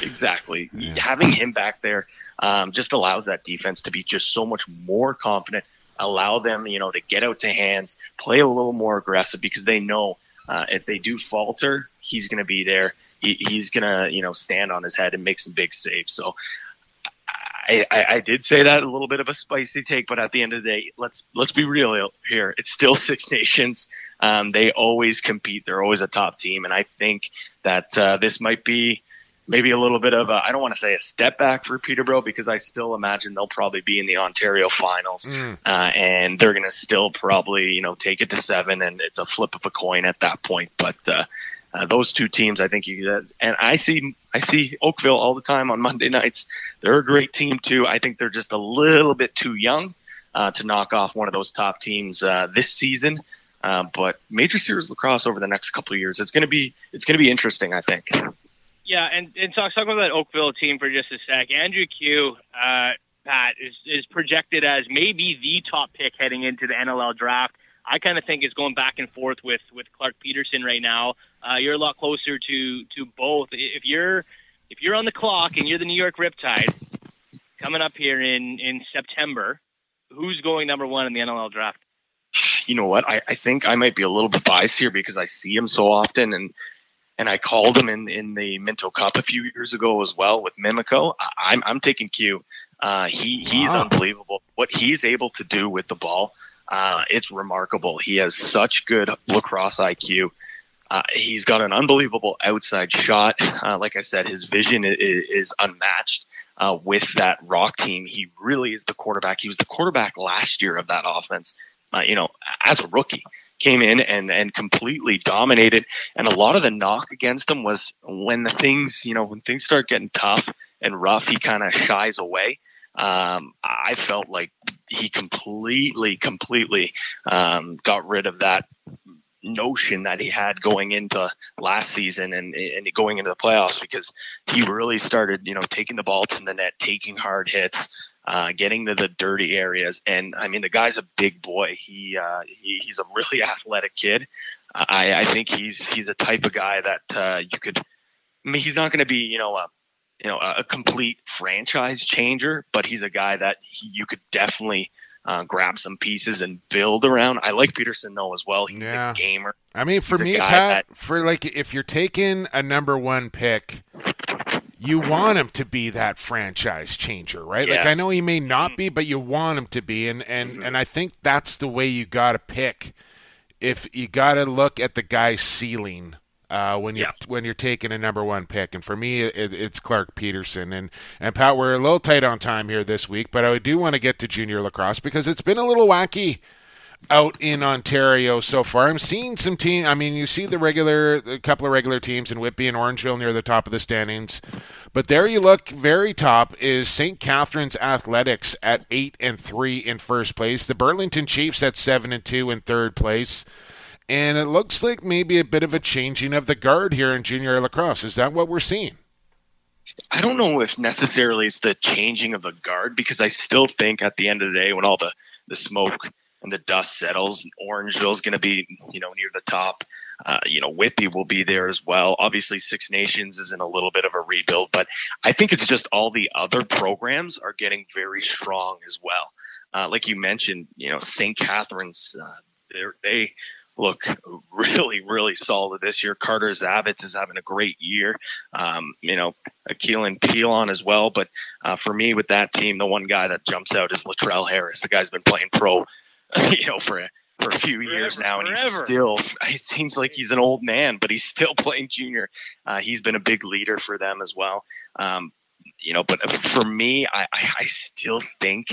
exactly. Having him back there um, just allows that defense to be just so much more confident. Allow them, you know, to get out to hands, play a little more aggressive because they know uh, if they do falter, he's going to be there. He, he's going to, you know, stand on his head and make some big saves. So I, I, I did say that a little bit of a spicy take, but at the end of the day, let's let's be real here. It's still Six Nations. Um, they always compete. They're always a top team, and I think that uh, this might be maybe a little bit of a, I don't want to say a step back for Peterborough because I still imagine they'll probably be in the Ontario finals, Mm. uh, and they're going to still probably you know take it to seven, and it's a flip of a coin at that point. But uh, uh, those two teams, I think you and I see I see Oakville all the time on Monday nights. They're a great team too. I think they're just a little bit too young uh, to knock off one of those top teams uh, this season. Uh, but Major Series lacrosse over the next couple of years, it's going to be it's going to be interesting. I think. Yeah, and and talk talk about that Oakville team for just a sec. Andrew Kew, uh, Pat is is projected as maybe the top pick heading into the NLL draft. I kind of think is going back and forth with with Clarke Petterson right now. Uh, you're a lot closer to to both. If you're if you're on the clock and you're the New York Riptide coming up here in in September, who's going number one in the NLL draft? you know what? I, I think I might be a little bit biased here because I see him so often and and I called him in, in the Minto Cup a few years ago as well with Mimico. I'm I'm taking Kew. Uh, he he's Wow. unbelievable. What he's able to do with the ball, uh, it's remarkable. He has such good lacrosse IQ. Uh, he's got an unbelievable outside shot. Uh, like I said, his vision is, is unmatched. uh, with that Rock team. He really is the quarterback. He was the quarterback last year of that offense. Uh, you know, as a rookie, came in and and completely dominated. And a lot of the knock against him was when the things, you know, when things start getting tough and rough, he kind of shies away. Um, I felt like he completely, completely um, got rid of that notion that he had going into last season and, and going into the playoffs because he really started, you know, taking the ball to the net, taking hard hits, uh, getting to the dirty areas. And I mean, the guy's a big boy. He, uh, he he's a really athletic kid. I, I think he's he's a type of guy that uh, you could. I mean, he's not going to be, you know, a you know a complete franchise changer, but he's a guy that he, you could definitely uh, grab some pieces and build around. I like Petterson though as well. He's yeah. a gamer. I mean, for He's me, Pat, that, for like if you're taking a number one pick, you want him to be that franchise changer, right? Yeah. Like I know he may not mm-hmm. be, but you want him to be, and and mm-hmm. and I think that's the way you got to pick. If you got to look at the guy's ceiling uh, when you're yeah. when you're taking a number one pick. And for me, it, it's Clarke Petterson. And and Pat, we're a little tight on time here this week, but I do want to get to junior lacrosse because it's been a little wacky out in Ontario so far. I'm seeing some team. I mean, you see the regular, a couple of regular teams in Whitby and Orangeville near the top of the standings, but there you look. Very top is St. Catharines Athletics at eight and three in first place. The Burlington Chiefs at seven and two in third place. And it looks like maybe a bit of a changing of the guard here in junior lacrosse. Is that what we're seeing? I don't know if necessarily it's the changing of the guard because I still think at the end of the day, when all the, the smoke and the dust settles, Orangeville's going to be, you know, near the top. Uh, you know, Whitby will be there as well. Obviously, Six Nations is in a little bit of a rebuild, but I think it's just all the other programs are getting very strong as well. Uh, like you mentioned, you know, St. Catharines, uh, they look really, really solid this year. Carter Zavitz is having a great year. Um, you know, Keelan Pelon as well. But uh, for me, with that team, the one guy that jumps out is Latrell Harris. The guy's been playing pro, you know, for a, for a few forever, years now, and he's still. It seems like he's an old man, but he's still playing junior. Uh, he's been a big leader for them as well. Um, you know, but for me, I, I still think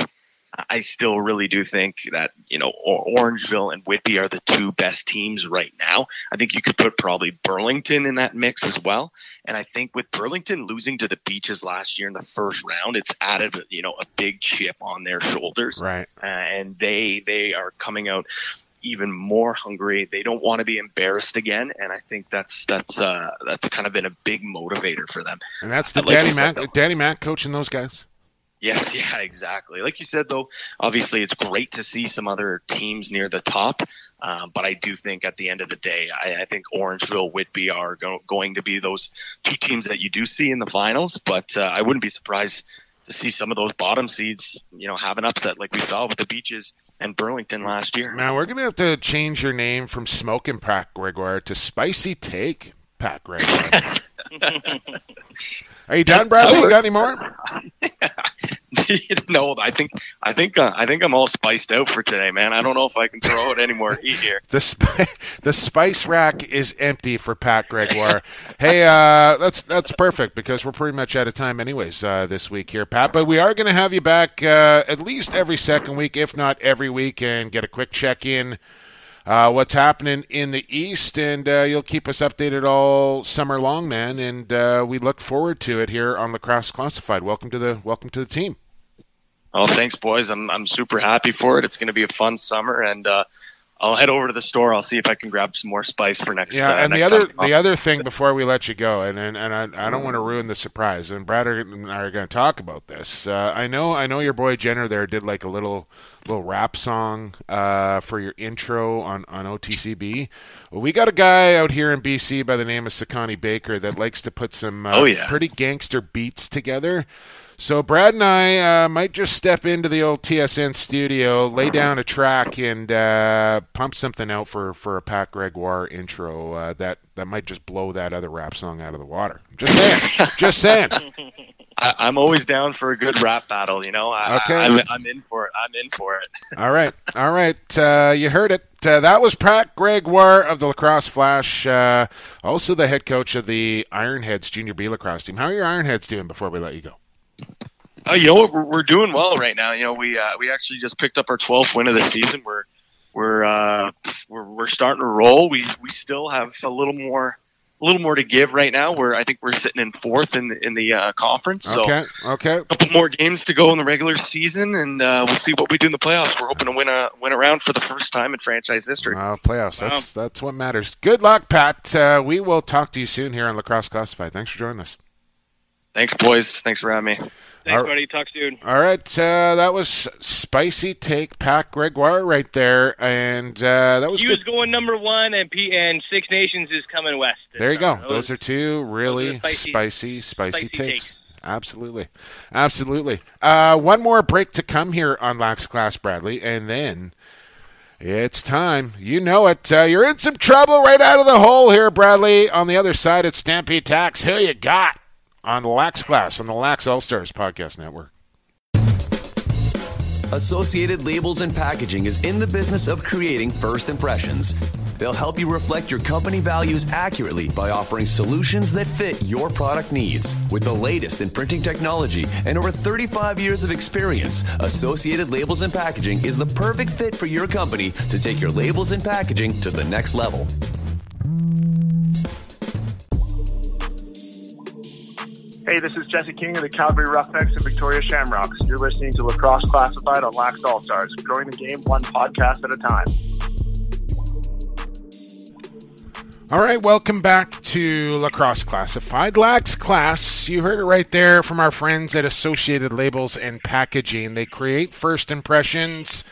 I still really do think that you know Orangeville and Whitby are the two best teams right now. I think you could put probably Burlington in that mix as well. And I think with Burlington losing to the Beaches last year in the first round, it's added you know a big chip on their shoulders. Right. Uh, and they they are coming out even more hungry. They don't want to be embarrassed again, and I think that's that's uh, that's kind of been a big motivator for them. And that's the like Danny Mac, Danny Mac coaching those guys. Yes, yeah, exactly. Like you said, though, obviously it's great to see some other teams near the top. Um, but I do think at the end of the day, I, I think Orangeville, Whitby are go- going to be those two teams that you do see in the finals. But uh, I wouldn't be surprised to see some of those bottom seeds, you know, have an upset like we saw with the Beaches and Burlington last year. Now we're going to have to change your name from Smoking Pat Gregoire to Spicy Take Pat Gregoire. Are you done, Bradley? You got any more? no, I think I think uh, I think I'm all spiced out for today, man. I don't know if I can throw out any more heat here. the sp- the spice rack is empty for Pat Gregoire. hey, uh, that's that's perfect because we're pretty much out of time, anyways, uh, this week here, Pat. But we are going to have you back uh, at least every second week, if not every week, and get a quick check in uh, what's happening in the East, and uh, you'll keep us updated all summer long, man. And uh, we look forward to it here on Lacrosse Classified. Welcome to the welcome to the team. Oh, thanks, boys. I'm I'm super happy for it. It's going to be a fun summer, and uh, I'll head over to the store. I'll see if I can grab some more spice for next. Yeah, uh, and next the other the other thing before we let you go, and and, and I, I don't want to ruin the surprise. And Brad and I are going to talk about this. Uh, I know I know your boy Jenner there did like a little little rap song uh, for your intro on on OTCB. Well, we got a guy out here in BC by the name of Sakani Baker that likes to put some uh, oh, yeah. pretty gangster beats together. So Brad and I uh, might just step into the old TSN studio, lay down a track, and uh, pump something out for, for a Pat Gregoire intro uh, that that might just blow that other rap song out of the water. Just saying. just saying. I, am always down for a good rap battle. You know. I, okay. I, am in for it. I'm in for it. All right. All right. Uh, you heard it. Uh, that was Pat Gregoire of the Lacrosse Flash, uh, also the head coach of the Ironheads Junior B lacrosse team. How are your Ironheads doing before we let you go? Oh, you know what? We're, we're doing well right now. You know, we uh, we actually just picked up our 12th win of the season. We're we're uh, we're we're starting to roll. We we still have a little more a little more to give right now. We're I think we're sitting in fourth in the, in the uh, conference. So Okay, okay. a couple more games to go in the regular season, and uh, we'll see what we do in the playoffs. We're hoping to win a win around for the first time in franchise history. Uh, playoffs. That's that's what matters. Good luck, Pat. Uh, we will talk to you soon here on Lacrosse Classified. Thanks for joining us. Thanks, boys. Thanks for having me. Thanks, All- buddy. Talk soon. All right, uh, that was spicy take, Pat Gregoire, right there, and uh, that was He was going number one, and P- and Six Nations is coming west. There you go. Those- Those are two really are spicy- spicy, spicy, spicy takes. takes. Absolutely, absolutely. Uh, one more break to come here on Lax Class, Bradley, and then it's time. You know it. Uh, you're in some trouble right out of the hole here, Bradley. On the other side, it's Stampede Tax. Who you got on Lax Class on the Lax All Stars Podcast Network? Associated Labels and Packaging is in the business of creating first impressions. They'll help you reflect your company values accurately by offering solutions that fit your product needs. With the latest in printing technology and over 35 years of experience, Associated Labels and Packaging is the perfect fit for your company to take your labels and packaging to the next level. Hey, this is Jesse King of the Calgary Roughnecks and Victoria Shamrocks. You're listening to Lacrosse Classified on Lax All Stars, growing the game one podcast at a time. All right, welcome back to Lacrosse Classified. Lax Class, you heard it right there from our friends at Associated Labels and Packaging. They create first impressions.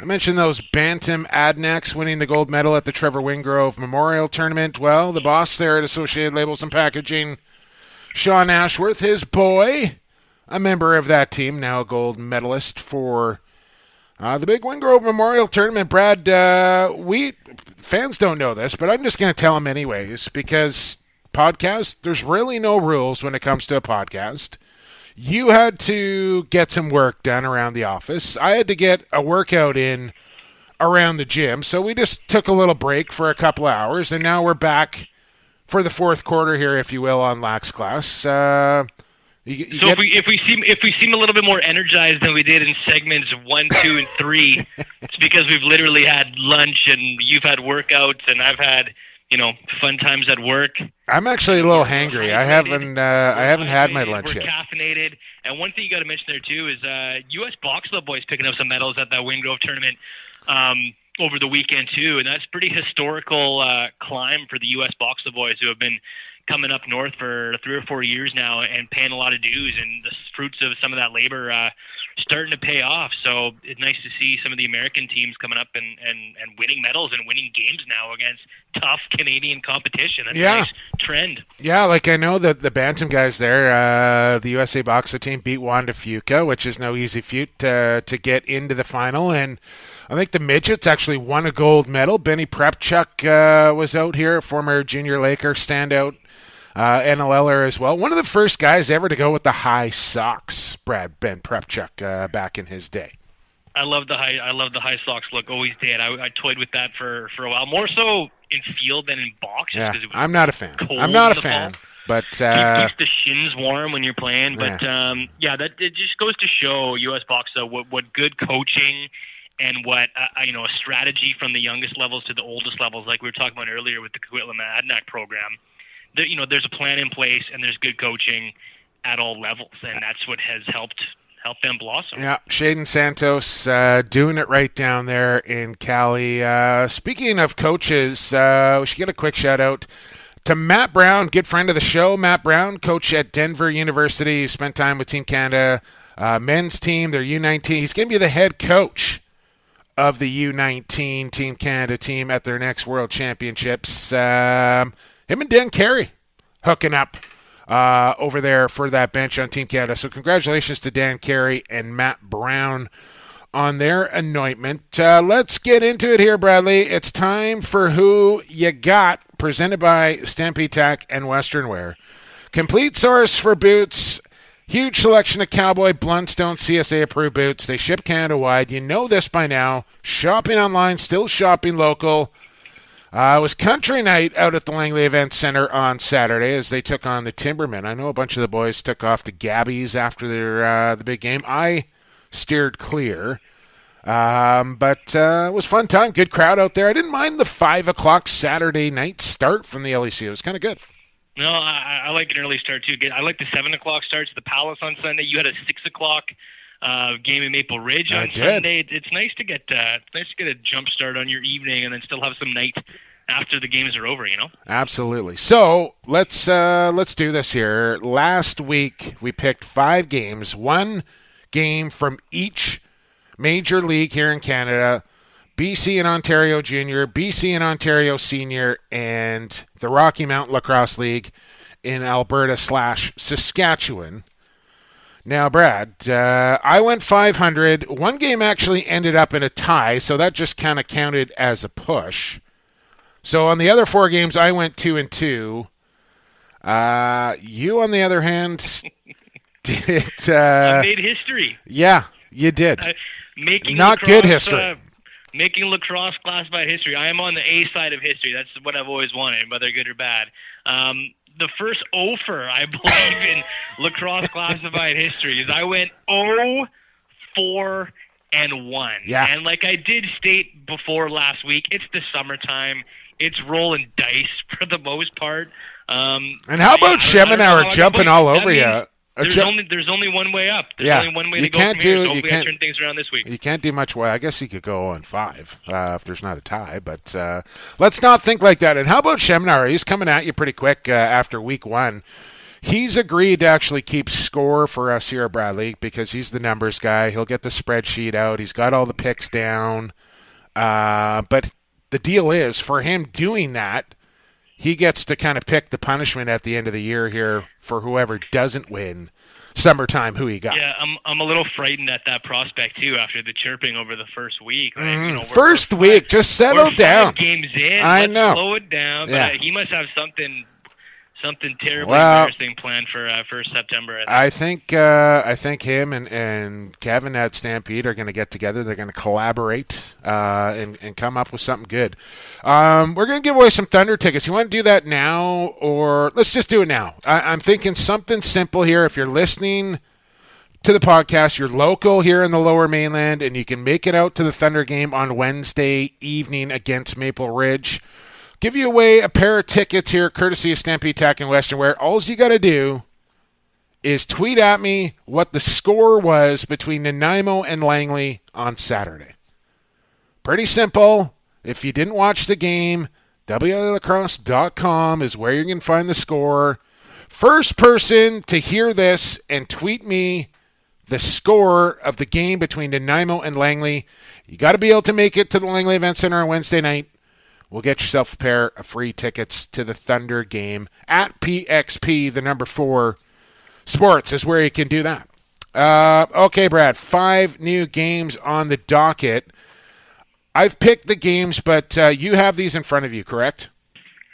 I mentioned those Bantam Adanacs winning the gold medal at the Trevor Wingrove Memorial Tournament. Well, the boss there at Associated Labels and Packaging, Sean Ashworth, his boy, a member of that team, now a gold medalist for uh, the big Wingrove Memorial Tournament, Brad, uh, we fans don't know this, but I'm just going to tell them anyways because podcast, there's really no rules when it comes to a podcast. You had to get some work done around the office. I had to get a workout in around the gym, so we just took a little break for a couple hours, and now we're back for the fourth quarter here, if you will, on Lax Class. Uh, you, you So get- if we if we seem if we seem a little bit more energized than we did in segments one, two, and three, it's because we've literally had lunch and you've had workouts and I've had you know fun times at work. I'm actually a little hangry. I haven't uh, I haven't had my lunch We're yet. caffeinated, and one thing you got to mention there too is uh, U.S. Box Club boys picking up some medals at that Wingrove tournament um, over the weekend too, and that's pretty historical uh, climb for the U.S. Box Club boys who have been coming up north for three or four years now and paying a lot of dues, and the fruits of some of that labor uh, starting to pay off. So it's nice to see some of the American teams coming up and, and, and winning medals and winning games now against tough Canadian competition. That's Yeah. a nice trend. Yeah, like I know that the Bantam guys there, uh, the USA Boxer team beat Juan de Fuca, which is no easy feat uh, to get into the final. And I think the midgets actually won a gold medal. Benny Prepchuk uh, was out here, former junior Laker standout uh, NLLer as well. One of the first guys ever to go with the high socks, Brad Ben Prepchuk, uh, back in his day. I love the high. I love the high socks look. Always did. I, I toyed with that for for a while, more so in field than in box. Yeah, 'cause it was I'm not a fan. I'm not a fan, fall. but uh, keeps the shins warm when you're playing. But um, yeah, that it just goes to show U.S. box though what what good coaching and what uh, you know a strategy from the youngest levels to the oldest levels, like we were talking about earlier with the Coquitlam Adanac program. There, you know, there's a plan in place and there's good coaching at all levels, and that's what has helped help them blossom. Yeah, Shaden Santos uh, doing it right down there in Cali. Uh, speaking of coaches, uh, we should get a quick shout out to Matt Brown, good friend of the show. Matt Brown, coach at Denver University, spent time with Team Canada uh, men's team, their U19. He's going to be the head coach of the U19 Team Canada team at their next World Championships. Um, him and Dan Carey hooking up uh, over there for that bench on Team Canada. So congratulations to Dan Carey and Matt Brown on their anointment. Uh, let's get into it here, Bradley. It's time for Who You Got, presented by Stampede Tack and Western Wear. Complete source for boots. Huge selection of Cowboy Blundstone CSA approved boots. They ship Canada wide. You know this by now. Shopping online, still shopping local. Uh, it was country night out at the Langley Event Center on Saturday as they took on the Timbermen. I know a bunch of the boys took off to Gabby's after their uh, the big game. I steered clear, um, but uh, it was fun time. Good crowd out there. I didn't mind the five o'clock Saturday night start from the LEC. It was kind of good. No, I, I like an early start too. I like the seven o'clock starts. The Palace on Sunday. You had a six o'clock uh, game in Maple Ridge on Sunday. It's nice to get uh, it's nice to get a jump start on your evening and then still have some night after the games are over. You know. Absolutely. So let's uh, let's do this here. Last week we picked five games, one game from each major league here in Canada. BC and Ontario Junior, BC and Ontario Senior, and the Rocky Mountain Lacrosse League in Alberta slash Saskatchewan. Now, Brad, uh, I went 500. One game actually ended up in a tie, so that just kind of counted as a push. So on the other four games, I went two and two. Uh, you, on the other hand, did uh, made history. Yeah, you did. Uh, making not good history. Making lacrosse classified history. I am on the A side of history. That's what I've always wanted, whether good or bad. Um, the first offer, I believe, in lacrosse classified history is I went 0 4 and 1. Yeah. And like I did state before last week, it's the summertime. It's rolling dice for the most part. Um, and how about Schemenauer jumping all over you? There's only there's only one way up. There's Yeah. only one way You to go can't from do- So you hopefully I can't- turn things around this week. You can't do much. Well, I guess you could go on five uh, if there's not a tie, but uh, let's not think like that. And how about Shemnar? He's coming at you pretty quick uh, after week one. He's agreed to actually keep score for us here at Bradley because he's the numbers guy. He'll get the spreadsheet out. He's got all the picks down. Uh, but the deal is, for him doing that, he gets to kind of pick the punishment at the end of the year here for whoever doesn't win summertime who he got. Yeah, I'm I'm a little frightened at that prospect too after the chirping over the first week. Right? Mm, You know, First we're week, just settle down. Games in, I know. Slow it down. But Yeah. he must have something something terribly Well- embarrassing planned for uh, for September. I think uh, I think him and, and Kevin at Stampede are going to get together. They're going to collaborate uh, and, and come up with something good. Um, we're going to give away some Thunder tickets. You want to do that now, or let's just do it now? I, I'm thinking something simple here. If you're listening to the podcast, you're local here in the Lower Mainland, and you can make it out to the Thunder game on Wednesday evening against Maple Ridge. Give you away a pair of tickets here, courtesy of Stampede Tack and Western Wear. All you got to do is tweet at me what the score was between Nanaimo and Langley on Saturday. Pretty simple. If you didn't watch the game, WLacrosse.com is where you can find the score. First person to hear this and tweet me the score of the game between Nanaimo and Langley, you got to be able to make it to the Langley Event Center on Wednesday night. We'll get yourself a pair of free tickets to the Thunder game at PXP, the number four sports is where you can do that. Uh, okay, Brad, five new games on the docket. I've picked the games, but uh, you have these in front of you, correct?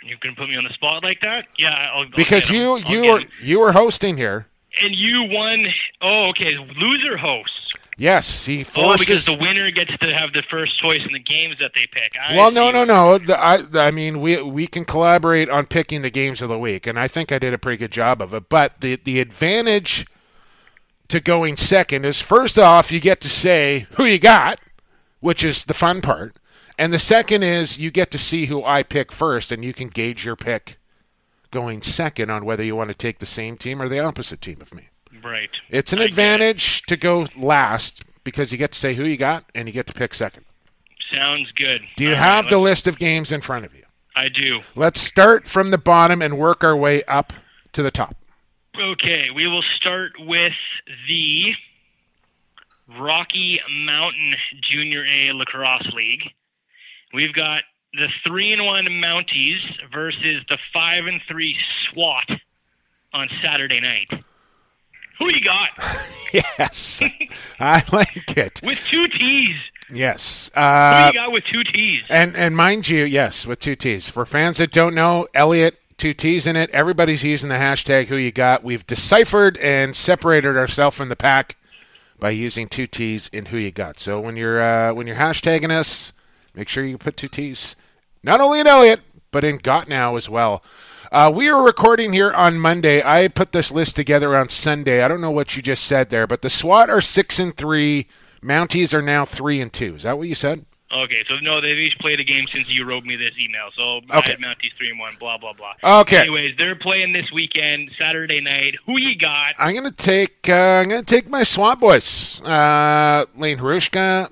you can put me on the spot like that. Yeah, I'll, I'll Because you I'll you 'em. you are hosting here. and you won. Oh, okay, loser host. Yes, he forces. Oh, because the winner gets to have the first choice in the games that they pick. I well, no, no, no. The, I, I mean, we we can collaborate on picking the games of the week, and I think I did a pretty good job of it. But the the advantage to going second is first off, you get to say who you got, which is the fun part, and the second is you get to see who I pick first, and you can gauge your pick going second on whether you want to take the same team or the opposite team of me. Right. It's an I it. advantage to go last because you get to say who you got and you get to pick second. Sounds good. Do you All have right, the list of games in front of you? I do. Let's start from the bottom and work our way up to the top. Okay, we will start with the Rocky Mountain Junior A Lacrosse League. We've got the three and one Mounties versus the five and three SWAT on Saturday night. Who you got Yes, I like it. with two T's? Yes, Who uh, you got with two T's? and and mind you, yes, with two T's. For fans that don't know, Elliott, two T's in it. Everybody's using the hashtag Who You Got. We've deciphered and separated ourselves from the pack by using two T's in Who You Got. So when you're uh, when you're hashtagging us, make sure you put two T's not only in Elliott but in Got Now as well. Uh, we are recording here on Monday. I put this list together on Sunday. I don't know what you just said there, but the SWAT are six and three. Mounties are now three and two. Is that what you said? Okay, so no, they've each played a game since you wrote me this email. So Okay. Mounties three and one. Blah blah blah. Okay. Anyways, they're playing this weekend, Saturday night. Who you got? I'm gonna take. Uh, I'm gonna take my SWAT boys. Uh, Lane Harushka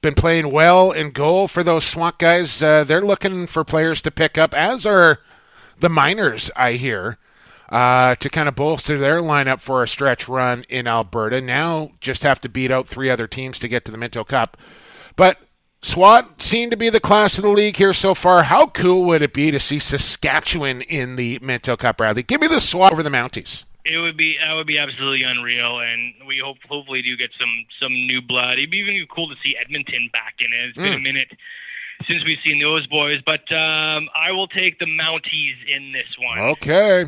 been playing well in goal for those SWAT guys. Uh, they're looking for players to pick up, as are the miners. I hear. Uh, to kind of bolster their lineup for a stretch run in Alberta. Now just have to beat out three other teams to get to the Minto Cup. But SWAT seem to be the class of the league here so far. How cool would it be to see Saskatchewan in the Minto Cup, Bradley? Give me the SWAT over the Mounties. It would be that would be absolutely unreal, and we hope hopefully do get some some new blood. It'd be even cool to see Edmonton back in it. It's been a Mm. Minute since we've seen those boys, but um, I will take the Mounties in this one. Okay.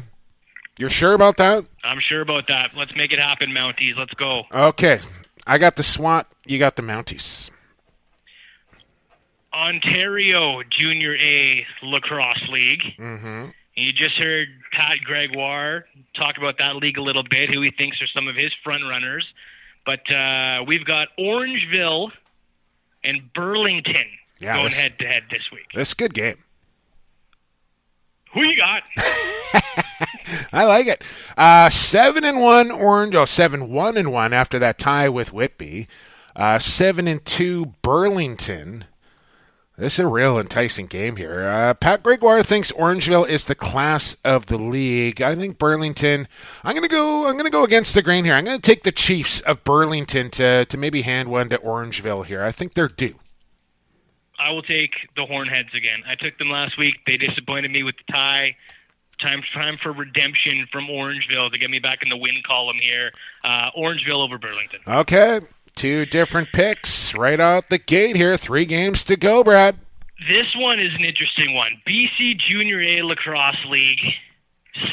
You're sure about that? I'm sure about that. Let's make it happen, Mounties. Let's go. Okay. I got the SWAT. You got the Mounties. Ontario Junior A Lacrosse League. Mm-hmm. You just heard Pat Gregoire talk about that league a little bit, who he thinks are some of his front runners. But uh, we've got Orangeville and Burlington Yeah, going head to head this week. This is a good game. Who you got? I like it. Uh, seven and one Orange. Oh, seven one and one after that tie with Whitby. Uh, seven and two Burlington. This is a real enticing game here. Uh, Pat Gregoire thinks Orangeville is the class of the league. I think Burlington. I'm gonna go. I'm gonna go against the grain here. I'm gonna take the Chiefs of Burlington to to maybe hand one to Orangeville here. I think they're due. I will take the Hornheads again. I took them last week. They disappointed me with the tie. Time time for redemption from Orangeville to get me back in the win column here. Uh, Orangeville over Burlington. Okay, two different picks right out the gate here. Three games to go, Brad. This one is an interesting one. BC Junior A Lacrosse League.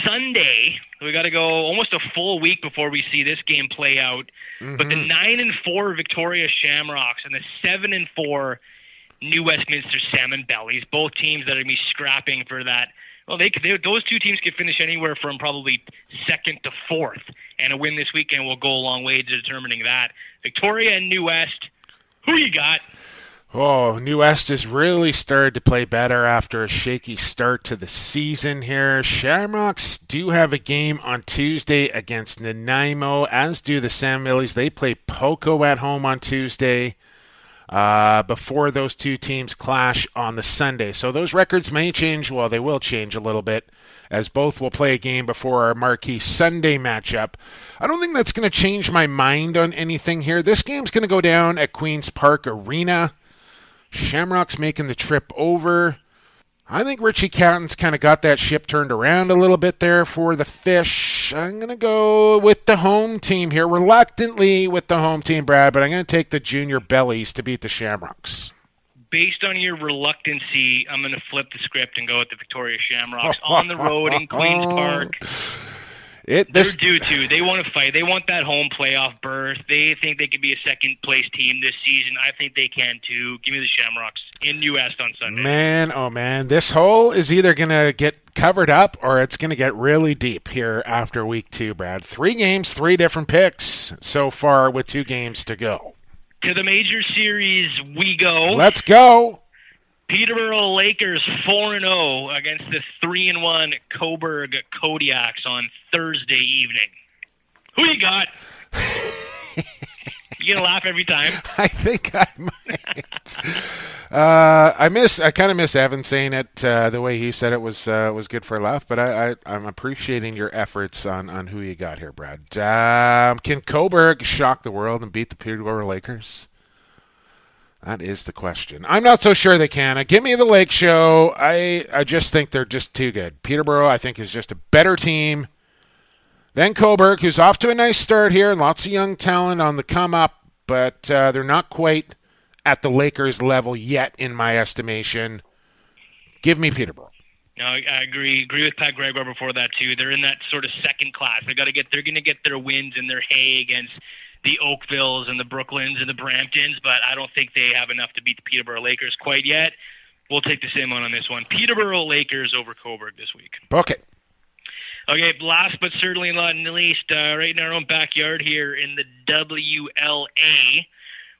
Sunday, we got to go almost a full week before we see this game play out. But the nine and four Victoria Shamrocks and the seven and four New Westminster Salmon Bellies, both teams that are going to be scrapping for that. Well, they, they those two teams could finish anywhere from probably second to fourth, and a win this weekend will go a long way to determining that. Victoria and New West, who you got? Oh, New West has really started to play better after a shaky start to the season here. Shamrocks do have a game on Tuesday against Nanaimo, as do the Salmon Bellies. They play Poco at home on Tuesday uh, before those two teams clash on the Sunday. So those records may change. Well, they will change a little bit as both will play a game before our marquee Sunday matchup. I don't think that's going to change my mind on anything here. This game's going to go down at Queen's Park Arena. Shamrock's making the trip over. I think Richie Catton's kind of got that ship turned around a little bit there for the fish. I'm going to go with the home team here, reluctantly with the home team, Brad, but I'm going to take the junior bellies to beat the Shamrocks. based on your reluctancy, I'm going to flip the script and go with the Victoria Shamrocks on the road in Queens Park. It They're this due to. They want to fight. They want that home playoff berth. They think they could be a second place team this season. I think they can too. Give me the Shamrocks in New West on Sunday. man, oh man, this hole is either going to get covered up or it's going to get really deep here after week 2, Brad. 3 games, 3 different picks so far with 2 games to go. To the major series we go. Let's go. Peterborough Lakers four and zero against the three and one Cobourg Kodiaks on Thursday evening. Who you got? you gonna laugh every time? I think I might. uh, I miss. I kind of miss Evan saying it uh, the way he said it was uh, was good for a laugh. But I, I I'm appreciating your efforts on on who you got here, Brad. Um, can Cobourg shock the world and beat the Peterborough Lakers? That is the question. I'm not so sure they can. Uh, give me the Lake Show. I I just think they're just too good. Peterborough, I think, is just a better team than Cobourg, who's off to a nice start here, and lots of young talent on the come up, but uh, they're not quite at the Lakers level yet, in my estimation. Give me Peterborough. No, I, agree. Agree with Pat Gregoire before that too. They're in that sort of second class. They got to get. They're going to get their wins and their hay against the Oakvilles and the Brooklins and the Bramptons, but I don't think they have enough to beat the Peterborough Lakers quite yet. we'll take the same one on this one. Peterborough Lakers over Cobourg this week. Okay. Okay, last but certainly not least, uh, right in our own backyard here in the WLA,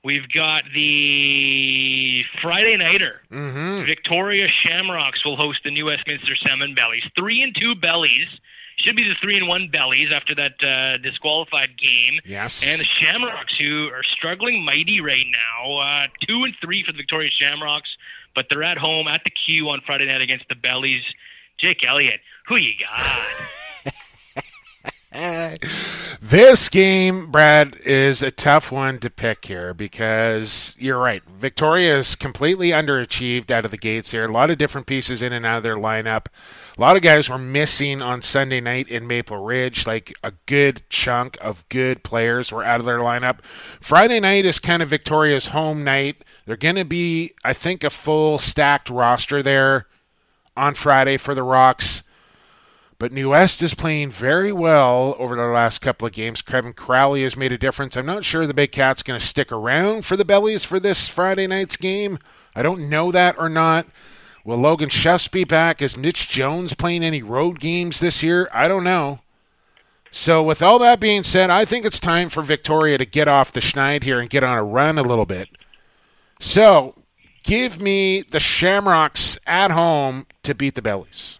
we've got the Friday Nighter. Mm-hmm. Victoria Shamrocks will host the New Westminster Salmon Bellies. Three and two Bellies. Should be the three and one Bellies after that uh, disqualified game. Yes. And the Shamrocks, who are struggling mighty right now, uh, two and three for the Victoria Shamrocks, but they're at home at the Q on Friday night against the Bellies. Jake Elliott, who you got? This game, Brad, is a tough one to pick here because you're right. Victoria is completely underachieved out of the gates here. A lot of different pieces in and out of their lineup. A lot of guys were missing on Sunday night in Maple Ridge. Like a good chunk of good players were out of their lineup. Friday night is kind of Victoria's home night. They're going to be, I think, a full stacked roster there on Friday for the Rocks. But New West is playing very well over the last couple of games. Kevin Crowley has made a difference. I'm not sure the Big Cat's going to stick around for the Bellies for this Friday night's game. I don't know that or not. Will Logan Schuss be back? Is Mitch Jones playing any road games this year? I don't know. So, with all that being said, I think it's time for Victoria to get off the schneid here and get on a run a little bit. So, give me the Shamrocks at home to beat the Bellies.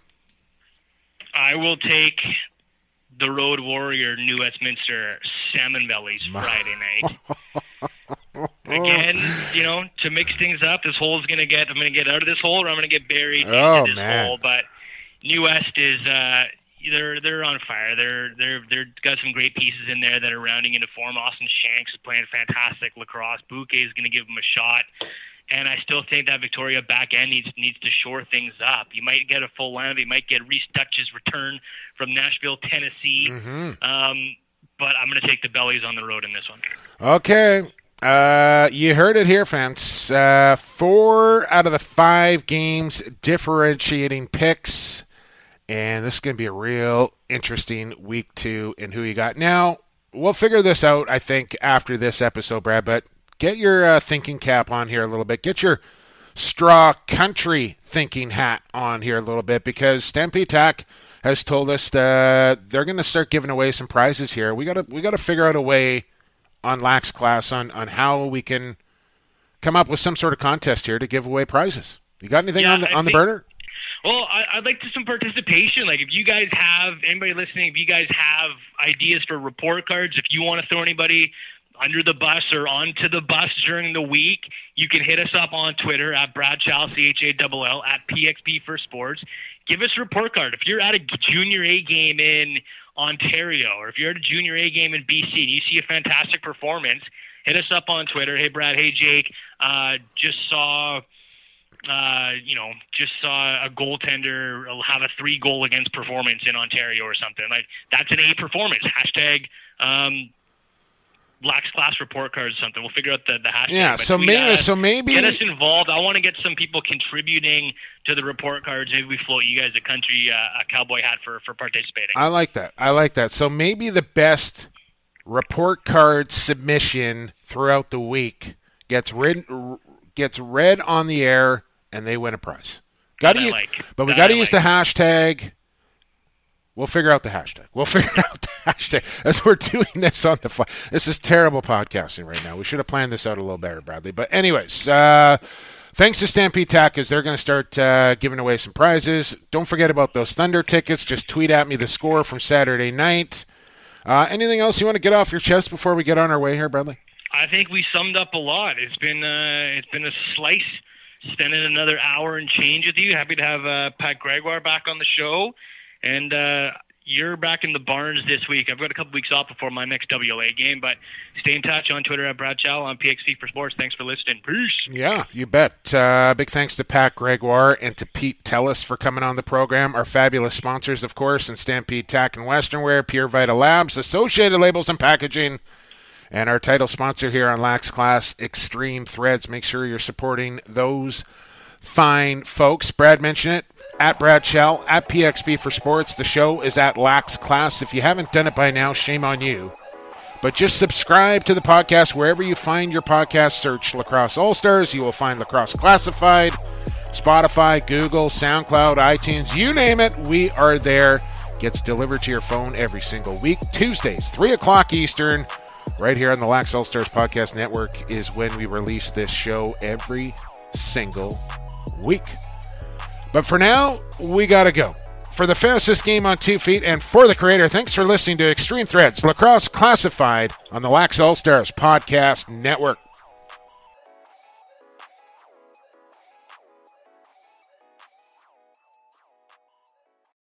I will take the Road Warrior New Westminster Salmon Bellies Friday night. Again, you know, to mix things up, this hole's gonna get I'm gonna get out of this hole or I'm gonna get buried Oh, into this man. hole. But New West is uh they're they're on fire. They're they're they're got some great pieces in there that are rounding into form. Austin Shanks is playing fantastic lacrosse. Bouquet is going to give him a shot, and I still think that Victoria back end needs needs to shore things up. You might get a full lineup. You might get Rhys Duch's return from Nashville, Tennessee. Mhm. Um, but I'm going to take the bellies on the road in this one. Okay. Uh, you heard it here, fans. Uh, four out of the five games differentiating picks. And this is going to be a real interesting week two in who you got. Now, we'll figure this out, I think, after this episode, Brad, but get your uh, thinking cap on here a little bit. Get your straw country thinking hat on here a little bit because Stampede Tack has told us that they're going to start giving away some prizes here. We got to we got to figure out a way on Lax Class on on how we can come up with some sort of contest here to give away prizes. You got anything Yeah, on the I on the burner? Well, I'd like to some participation. Like, if you guys have anybody listening, if you guys have ideas for report cards, if you want to throw anybody under the bus or onto the bus during the week, you can hit us up on Twitter at Brad Chall, C H A L L, at PXP for Sports. Give us a report card. If you're at a junior A game in Ontario, or if you're at a junior A game in BC and you see a fantastic performance, hit us up on Twitter. Hey, Brad. Hey, Jake. Uh, just saw uh, you know, just saw a goaltender have a three goal against performance in Ontario or something. Like that's an A performance. Hashtag um, Lax Class report cards or something. We'll figure out the, the hashtag. Yeah, so maybe- gotta so maybe- get us involved. I want to get some people contributing to the report cards. Maybe we float you guys a country uh, a cowboy hat for for participating. I like that. I like that. So maybe the best report card submission throughout the week gets read gets read on the air and they win a prize. Got to use, like. but we got to use like. the hashtag. We'll figure out the hashtag. We'll figure out the hashtag as we're doing this on the fly. This is terrible podcasting right now. We should have planned this out a little better, Bradley. But anyways, uh, thanks to Stampede Tack, they're going to start uh, giving away some prizes. Don't forget about those Thunder tickets. Just tweet at me the score from Saturday night. Uh, anything else you want to get off your chest before we get on our way here, Bradley? I think we summed up a lot. It's been uh, it's been a slice. Spending another hour and change with you. Happy to have uh, Pat Gregoire back on the show, and uh, you're back in the barns this week. I've got a couple weeks off before my next WLA game, but stay in touch on Twitter at Brad Chall on PXP for Sports. Thanks for listening. Peace. Yeah, you bet. Uh, big thanks to Pat Gregoire and to Pete Tellis for coming on the program. Our fabulous sponsors, of course, and Stampede Tack and Western Wear, Pure Vita Labs, Associated Labels and Packaging, and our title sponsor here on Lax Class, Extreme Threads. Make sure you're supporting those fine folks. Brad mentioned it. At Brad Chall, at PXP for Sports. The show is at Lax Class. If you haven't done it by now, shame on you. But just subscribe to the podcast wherever you find your podcast. Search Lacrosse All Stars. You will find Lacrosse Classified. Spotify, Google, SoundCloud, iTunes, you name it, we are there. Gets delivered to your phone every single week. Tuesdays, 3 o'clock Eastern, right here on the Lax All Stars Podcast Network, is when we release this show every single week. But for now, we got to go. For the fastest game on two feet and for the creator, thanks for listening to Extreme Threads Lacrosse Classified on the Lax All Stars Podcast Network.